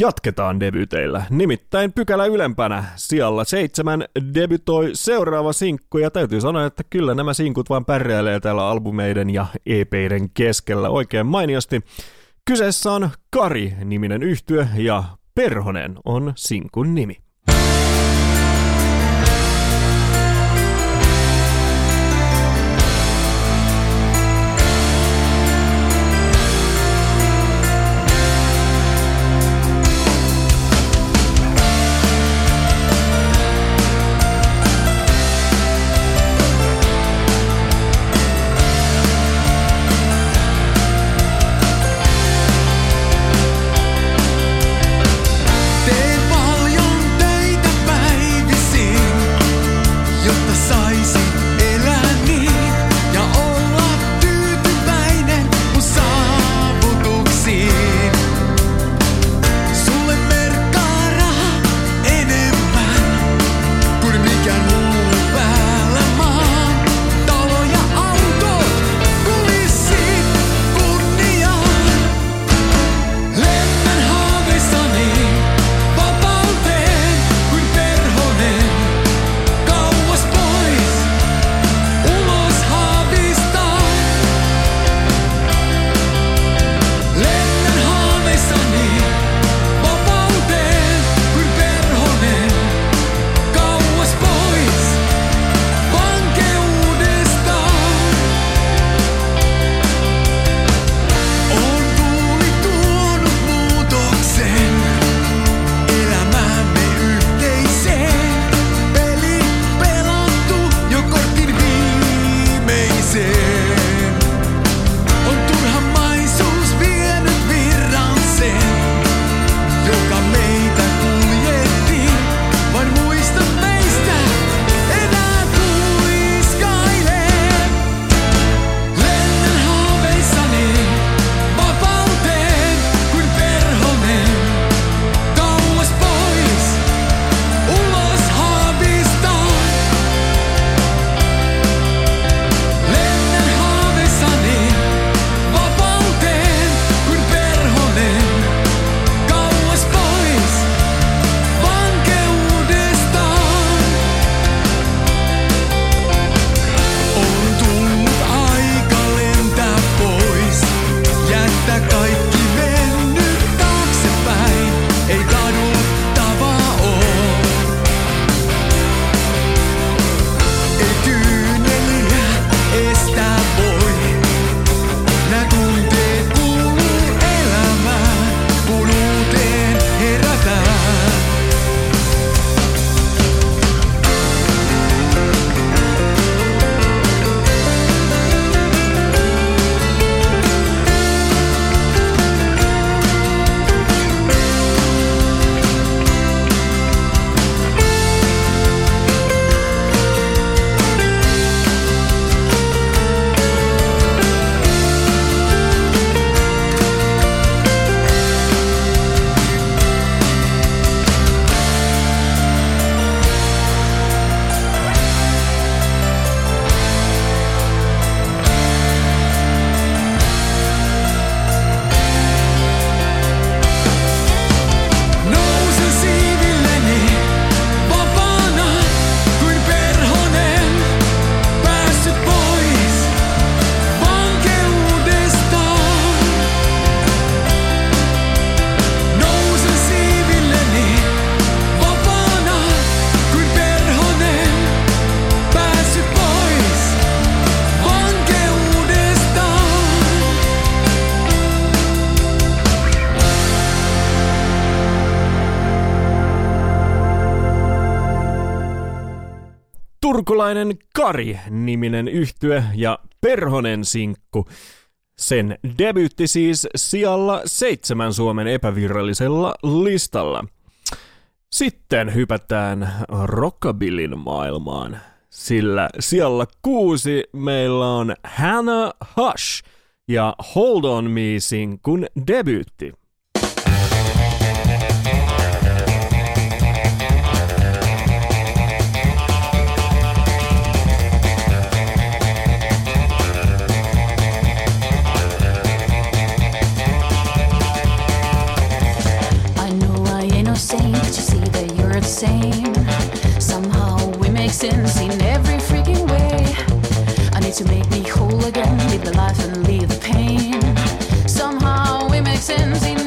Jatketaan debyteillä. Nimittäin pykälä ylempänä sijalla seitsemän debytoi seuraava sinkku ja täytyy sanoa, että kyllä nämä sinkut vaan pärjäilee täällä albumeiden ja EPiden keskellä oikein mainiosti. Kyseessä on Kari-niminen yhtye ja Perhonen on sinkun nimi. turkulainen Kari-niminen yhtye ja Perhonen sinkku. Sen debyytti siis sijalla seitsemän Suomen epävirallisella listalla. Sitten hypätään rockabillin maailmaan, sillä siellä kuusi meillä on Hannah Hush ja Hold On Me sinkun debyytti. the same. Somehow we make sense in every freaking way. I need to make me whole again, live the life and leave the pain. Somehow we make sense in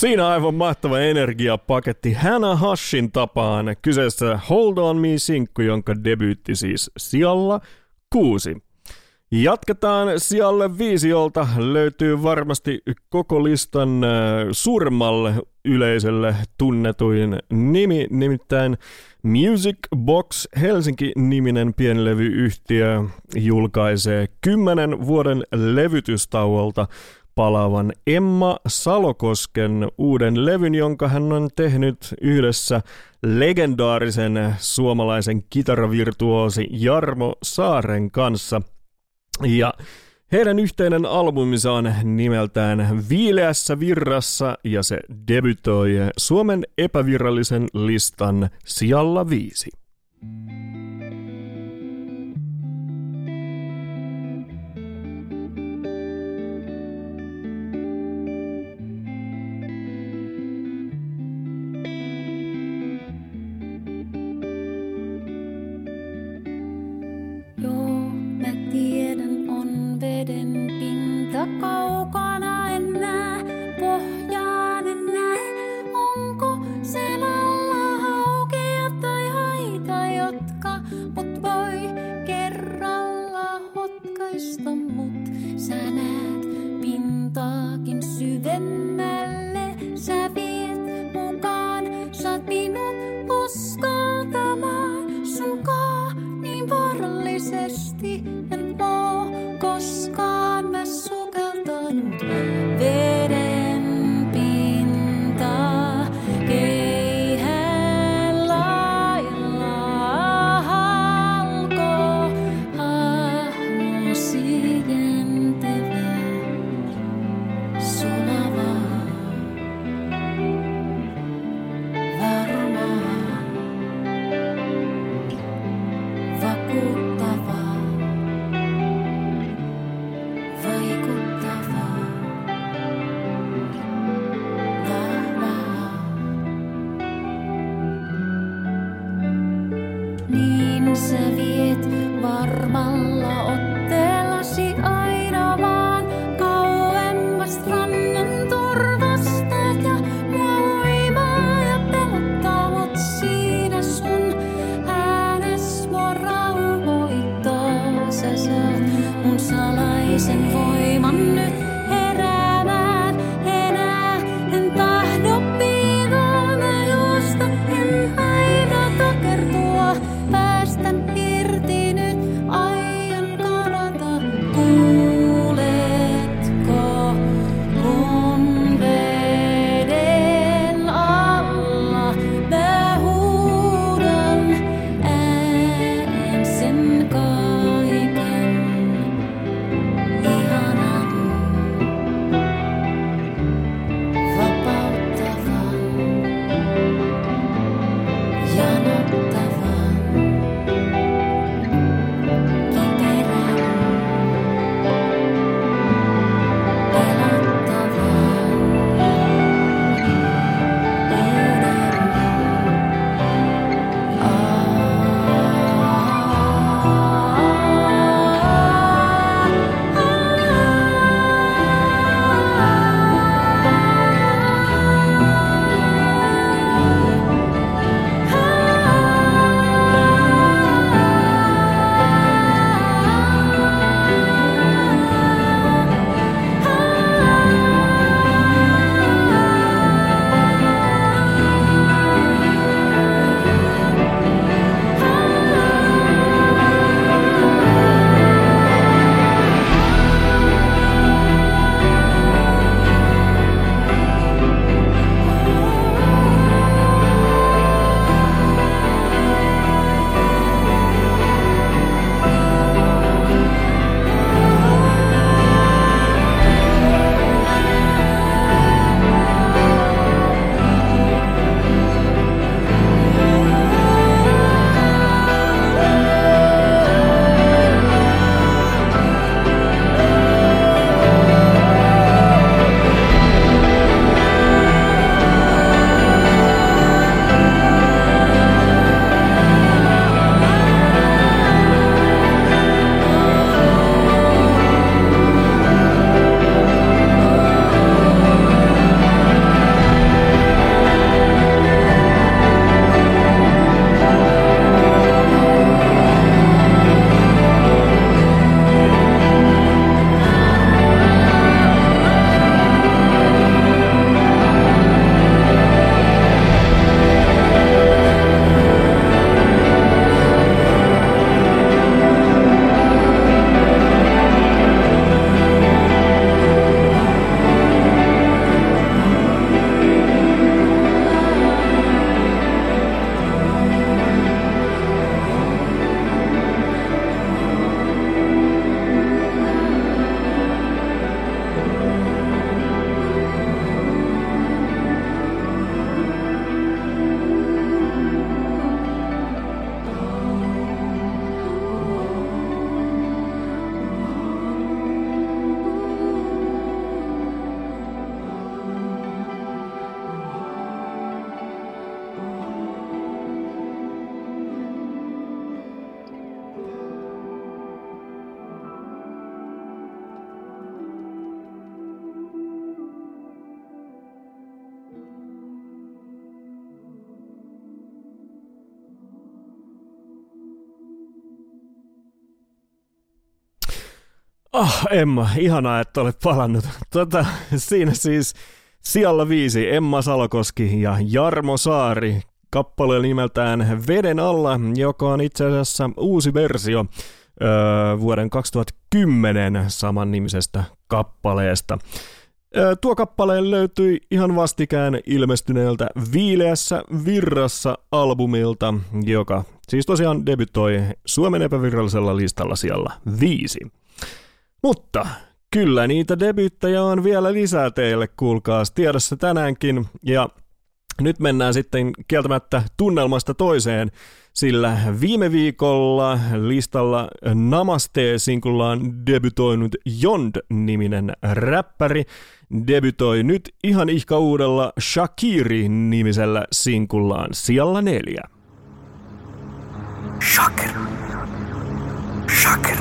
Siinä aivan mahtava energiapaketti Hannah Hashin tapaan. Kyseessä Hold On Me-sinkku, jonka debyytti siis sijalla kuusi. Jatketaan sijalle viisiolta. Löytyy varmasti koko listan äh, suurimmalle yleisölle tunnetuin nimi, nimittäin Music Box Helsinki-niminen pienlevyyhtiö julkaisee kymmenen vuoden levytystauolta palaavan Emma Salokosken uuden levyn, jonka hän on tehnyt yhdessä legendaarisen suomalaisen kitaravirtuoosi Jarmo Saaren kanssa. Ja heidän yhteinen albuminsa on nimeltään Viileässä virrassa ja se debytoi Suomen epävirallisen listan sijalla viisi. Mm. Oh, Emma, ihanaa, että olet palannut. Tota, siinä siis sijalla viisi Emma Salokoski ja Jarmo Saari kappale nimeltään Veden alla, joka on itse asiassa uusi versio öö, vuoden 2010 samannimisestä kappaleesta. Öö, tuo kappale löytyi ihan vastikään ilmestyneeltä Viileässä virrassa albumilta, joka siis tosiaan debytoi Suomen epävirallisella listalla siellä viisi. Mutta kyllä niitä debyyttejä on vielä lisää teille, kuulkaas tiedossa tänäänkin. Ja nyt mennään sitten kieltämättä tunnelmasta toiseen, sillä viime viikolla listalla Namaste-sinkullaan debytoinut Jond-niminen räppäri debytoi nyt ihan ihka uudella Shakiri-nimisellä sinkullaan sijalla neljä. Shaker. Shaker.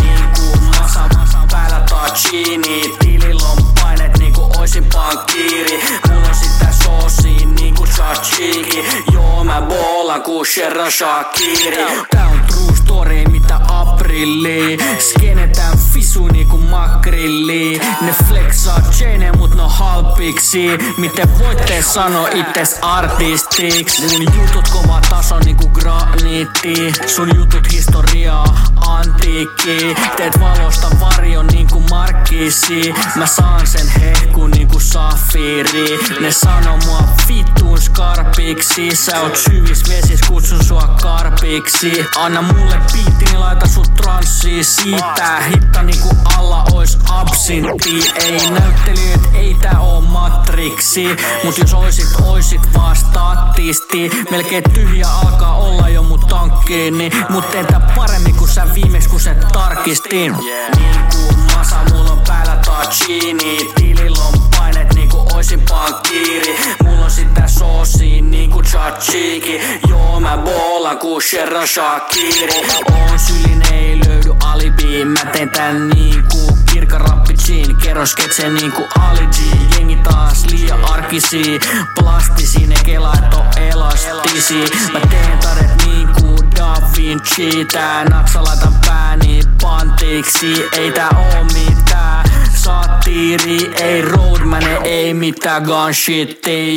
Niin kuin masa, masa päällä tachini Tilillä on painet oisin pankkiiri Mulla on sitä soosiin niinku tzatziki Joo mä boolan ku Sherran Shakiri Tää on true story mitä aprilli. Skenetään fisu niinku makrilli. Ne flexaa chaine mut no halpiksi. Miten voitte sano itses artistiksi? Mun jutut kova taso niinku graniitti. Sun jutut historiaa antiikki. Teet valosta varjon niinku markkisi Mä saan sen hehku niinku safiiri. Ne sano mua vittuun skarpiksi. Sä oot syvis vesis, kutsun sua karpiksi. Anna mulle biitti, niin laita sut transsiin Siitä. Hitta niinku alla ois absintti. Ei näyttelijät, ei tää oo matriksi. Mut jos oisit, oisit vaan statisti. Melkein tyhjä alkaa olla jo mun tankkiini. Mut teen tää paremmin kuin sä viimeksi kun se tarkistin Niinku masa, mulla on päällä tachini Tilillä on painet oisin pankkiiri Mulla on sitä soosia niinku tzatziki. Joo mä boolan ku Sherran Shakiri Oon sylin ei löydy alibi Mä teen tän niinku kirkka rappi Jean. Kerro sketse niinku Ali G Jengi taas liian arkisi Plastisi ne kelaat on elastisi. Mä teen tadet niinku Da Vinci. Tää naksa laitan pääni pantiksi Ei tää oo mitään Satiiri, ei roadman, ei mitään gun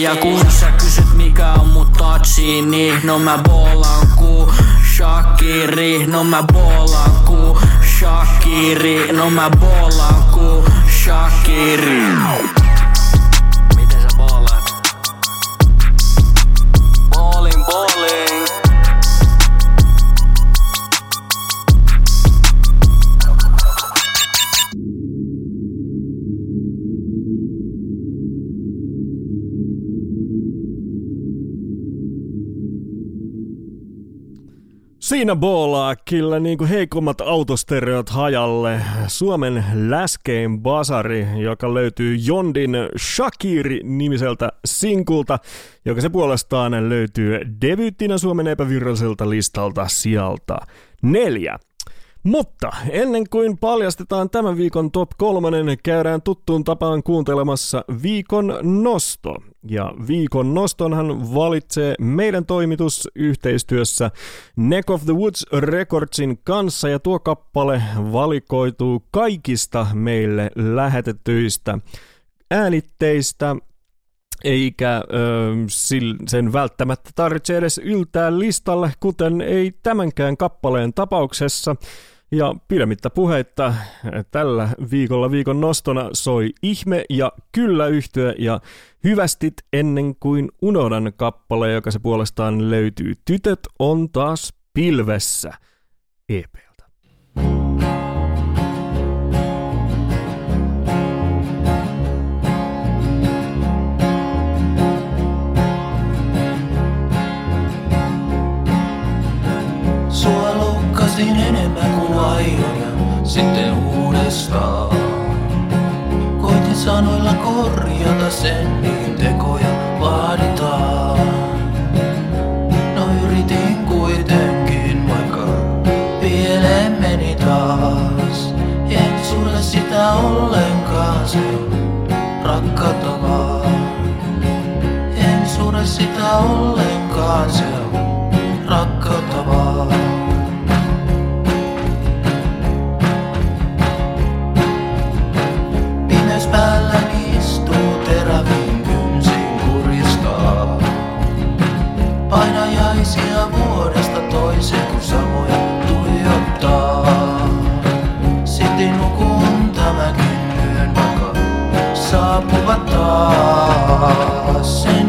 Ja kun sä kysyt mikä on mun touchi, niin no mä boolan ku Shakiri, no mä boolan ku Shakiri, no mä boolan ku Shakiri Siinä boolaa kyllä niin kuin heikommat autostereot hajalle. Suomen läskein basari, joka löytyy Jondin Shakiri-nimiseltä sinkulta, joka se puolestaan löytyy debyyttinä Suomen epäviralliselta listalta sieltä neljä. Mutta ennen kuin paljastetaan tämän viikon top kolmonen, käydään tuttuun tapaan kuuntelemassa viikon nosto. Ja viikon nostonhan valitsee meidän toimitus yhteistyössä Neck of the Woods Recordsin kanssa ja tuo kappale valikoituu kaikista meille lähetetyistä äänitteistä, eikä ö, sen välttämättä tarvitse edes yltää listalle, kuten ei tämänkään kappaleen tapauksessa. Ja pidemmittä puheitta tällä viikolla viikon nostona soi Ihme ja Kyllä yhtyä ja Hyvästit ennen kuin unohdan kappale, joka se puolestaan löytyy Tytöt on taas pilvessä EPltä. Sua loukkasin enemmän aion ja sitten uudestaan. Koitin sanoilla korjata sen, niin tekoja vaaditaan. No yritin kuitenkin, vaikka pieleen meni taas. En sulle sitä ollenkaan, se rakkautta. En sulle sitä ollenkaan, se on rakkautta vaan. Saapuvat taas.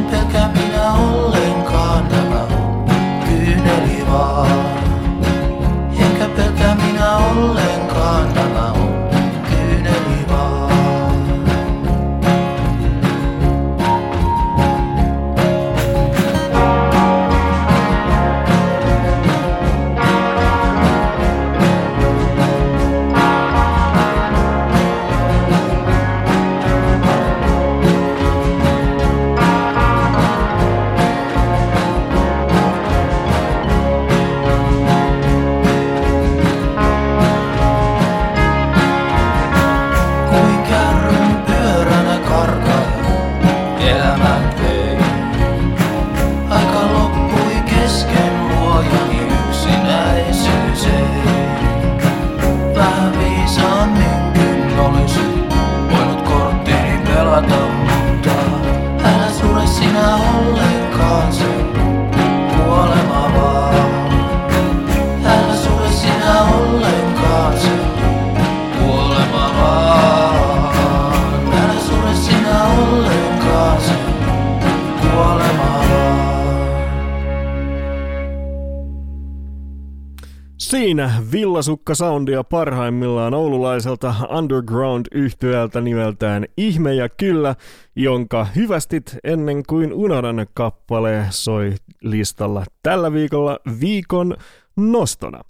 Villasukka soundia parhaimmillaan oululaiselta underground yhtyöltä nimeltään Ihme ja Kyllä, jonka hyvästit ennen kuin unohdan kappale soi listalla tällä viikolla viikon nostona.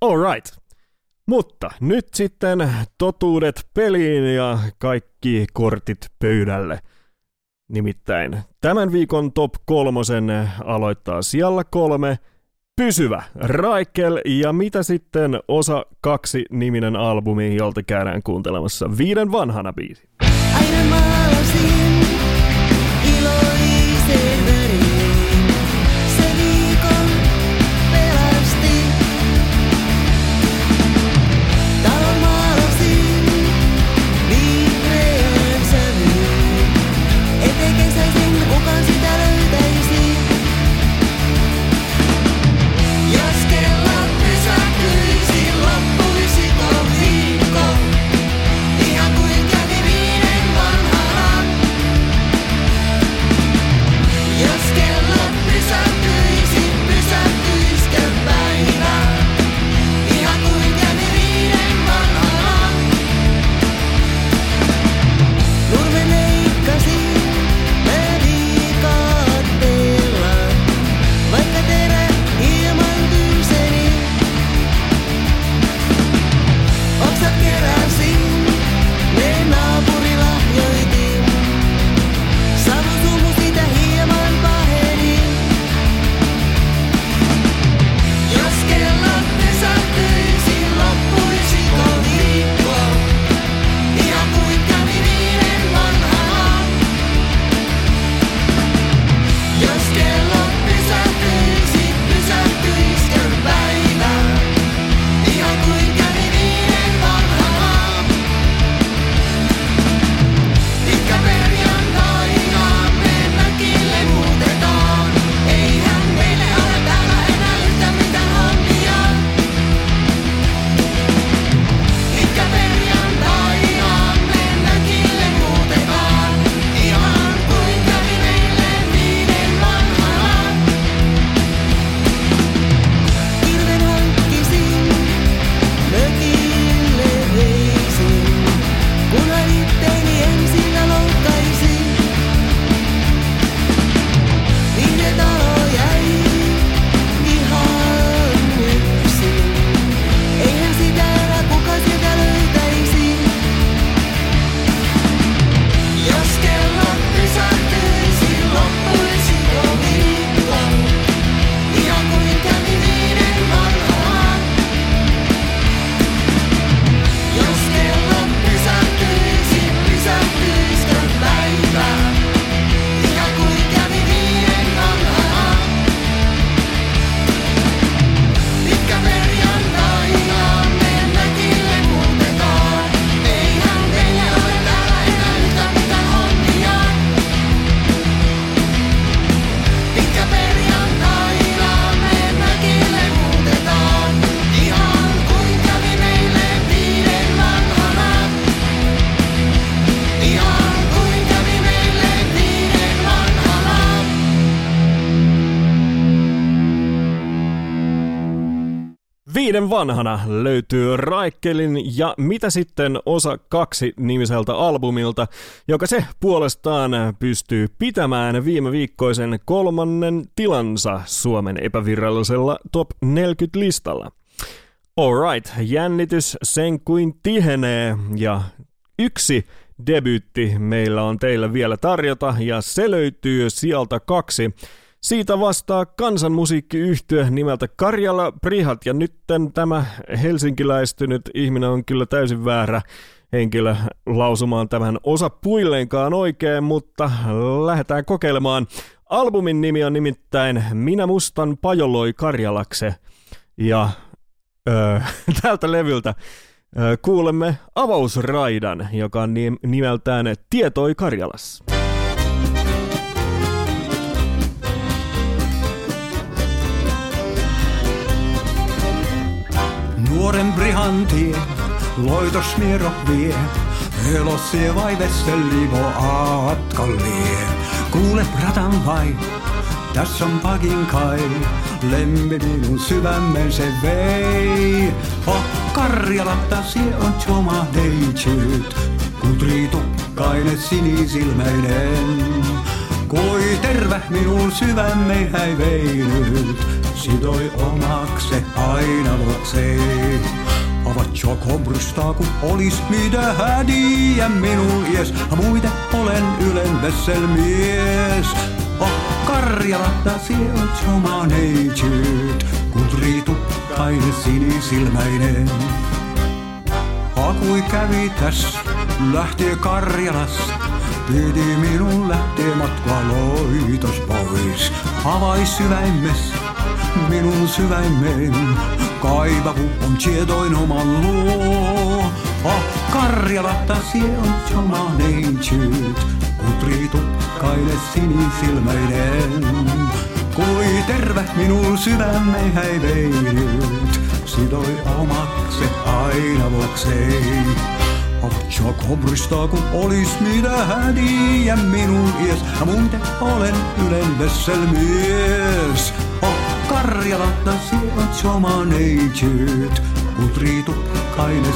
Alright. Mutta nyt sitten totuudet peliin ja kaikki kortit pöydälle. Nimittäin tämän viikon top kolmosen aloittaa siellä kolme Pysyvä, Raikel ja mitä sitten osa kaksi niminen albumi, jolta käydään kuuntelemassa viiden vanhana biisi. Aina maalasin iloisen Viiden vanhana löytyy Raikkelin ja mitä sitten osa kaksi nimiseltä albumilta, joka se puolestaan pystyy pitämään viime viikkoisen kolmannen tilansa Suomen epävirallisella top 40 listalla. Alright, jännitys sen kuin tihenee ja yksi debyytti meillä on teille vielä tarjota ja se löytyy sieltä kaksi. Siitä vastaa kansanmusiikkiyhtyö nimeltä Karjala Prihat ja nytten tämä helsinkiläistynyt ihminen on kyllä täysin väärä henkilö lausumaan tämän osa puilleenkaan oikein, mutta lähdetään kokeilemaan. Albumin nimi on nimittäin Minä mustan pajoloi Karjalakse ja öö, tältä levyltä öö, kuulemme avausraidan, joka on nim- nimeltään Tietoi Karjalassa. Nuoren brihantie, loitos miero vie, elossie vai vesselivo aatkallie. Kuule pratan vai, tässä on pakin kai, lemmi minun sydämen se vei. Oh, Karjalata, sie on oma neitsyt, kutritukkainen sinisilmäinen. Kui terve minun sydämme häi veinyt, sidoi omakse aina luokseen. Avatjo kombrystaa, kun olis mitä hädiä minun ies. Muiden olen Ylen vesselmies. Oh, Karjalata, sie on oma neitsyt, kutritukkainen sinisilmäinen. Hakui kävi täs, lähtee Karjalasta. Piti minun lähtee matkaa loitos pois. Avais syväimmes minun syväimen. Kaivavu on tietoin oman luo. Oh, Karjalata, sie on oma neitsyt. Kutritukkainen sinisilmäinen. Kui terve minun sydämme häi veinyt. Sidoi omakse aina vuokseen. Avatjo kombrystaa, kun olis mitä hädiä minun ies. Ja muuten olen Ylen vesselmies. Oh, Karjalata, sie on oma neitsyt. Kutritukkainen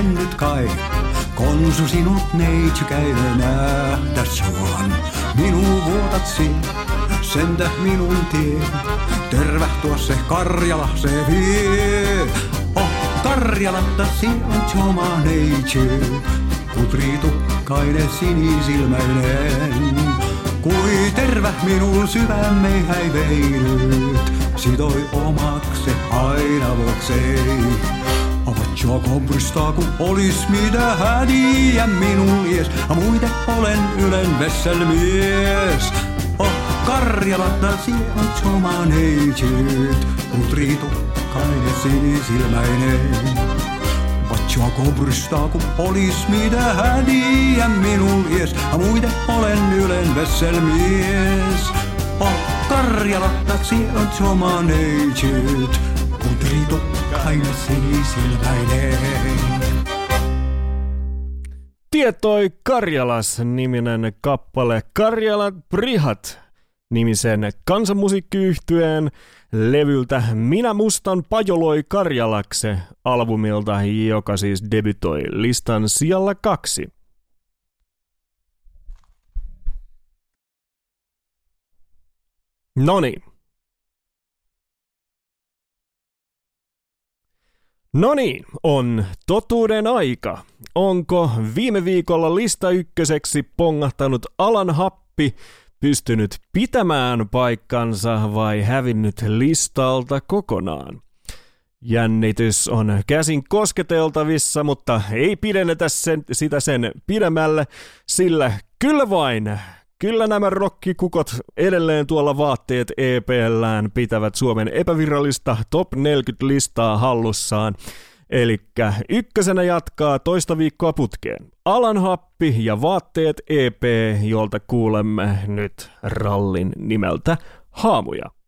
tuumaisen nyt kai. Konsu sinut neitsy käydä nähdä suon. Minun vuotatsi, sentä minun tie. Tervä tuossa Karjala se vie. Oh, Karjalatta on oma neitsy. Kutritukkainen sinisilmäinen. Kui tervä minun sydämme häi veinyt, sidoi omakse aina vuokseen. Avatjoa kombrystaa, kun olis mitä hädiä minun ies. Ja muiden olen Ylen vesselmies. Oh, Karjalata, sie on oma neitsyt, kutritukkainen sinisilmäinen. Vatjoa kombrystaa, kun olis mitä hädiä minun ies. Ja muiden olen Ylen vesselmies. Oh, Karjalata, sie on Tietoi Karjalas-niminen kappale Karjalan Prihat nimisen kansanmusiikkiyhtyeen levyltä Minä mustan pajoloi Karjalakse albumilta, joka siis debytoi listan sijalla kaksi. Noni. No niin, on totuuden aika. Onko viime viikolla lista ykköseksi pongahtanut Alan Happi pystynyt pitämään paikkansa vai hävinnyt listalta kokonaan? Jännitys on käsin kosketeltavissa, mutta ei pidennetä sen, sitä sen pidemmälle, sillä kyllä vain, kyllä nämä rokkikukot edelleen tuolla vaatteet EPLään pitävät Suomen epävirallista top 40-listaa hallussaan. Eli ykkösenä jatkaa toista viikkoa putkeen. Alan happi ja vaatteet EP, jolta kuulemme nyt rallin nimeltä Haamuja.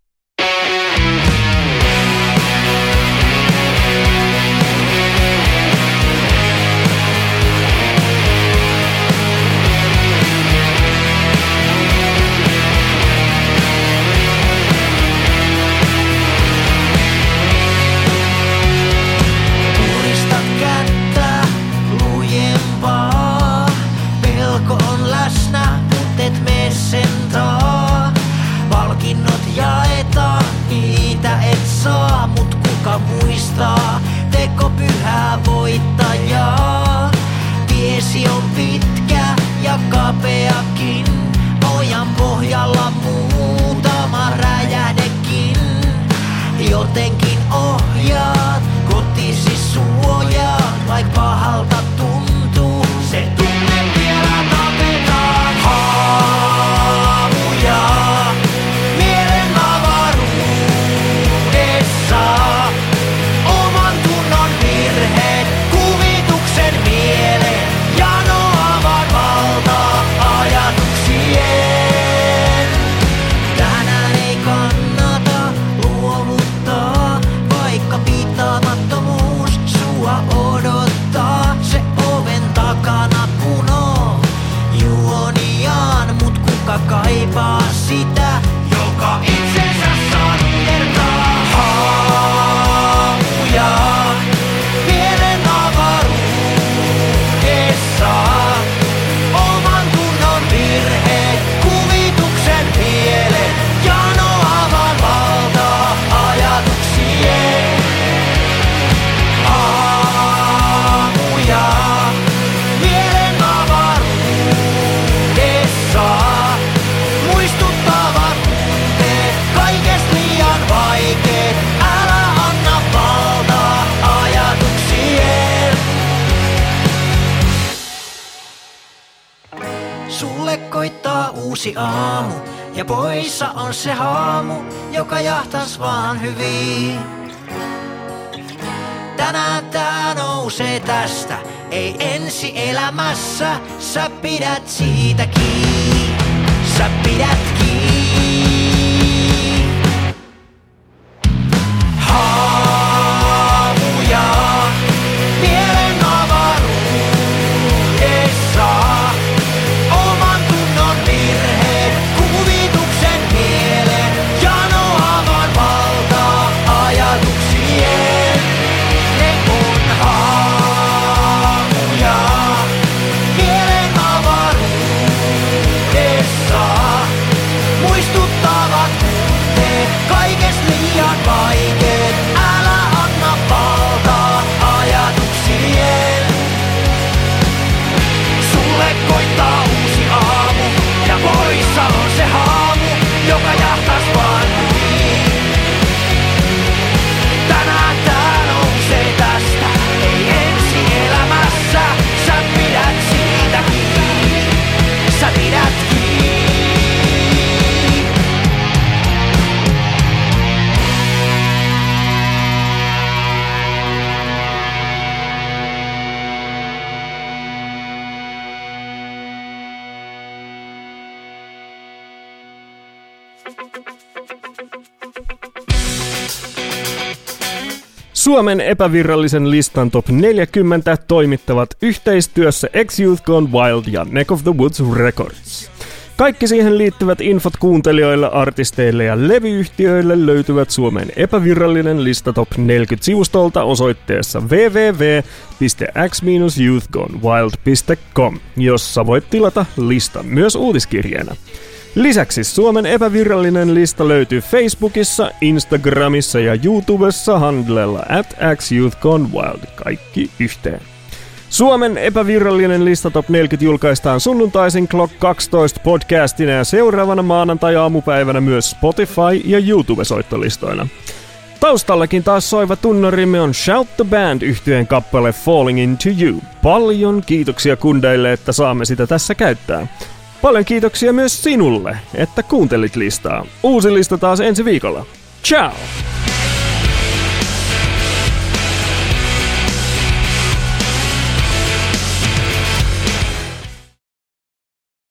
julistaa teko pyhää voittajaa. Tiesi on pitkä ja kapeakin, ojan pohjalla muutama räjähdekin. Joten uusi aamu. Ja poissa on se haamu, joka jahtas vaan hyvin. Tänään tää nousee tästä, ei ensi elämässä, sä pidät siitä kiinni, sä pidät Suomen epävirallisen listan top 40 toimittavat yhteistyössä X-Youth Gone Wild ja Neck of the Woods Records. Kaikki siihen liittyvät infot kuuntelijoille, artisteille ja levyyhtiöille löytyvät Suomen epävirallinen lista top 40 sivustolta osoitteessa www.x-youthgonewild.com, jossa voit tilata listan myös uutiskirjeena. Lisäksi Suomen epävirallinen lista löytyy Facebookissa, Instagramissa ja YouTubessa handlella at xyouthgonewild, kaikki yhteen. Suomen epävirallinen lista Top 40 julkaistaan sunnuntaisin Clock 12 podcastina ja seuraavana maanantai-aamupäivänä myös Spotify ja YouTube-soittolistoina. Taustallakin taas soiva tunnarimme on Shout the Band yhtyeen kappale Falling Into You. Paljon kiitoksia kundeille, että saamme sitä tässä käyttää. Paljon kiitoksia myös sinulle, että kuuntelit listaa. Uusi lista taas ensi viikolla. Ciao!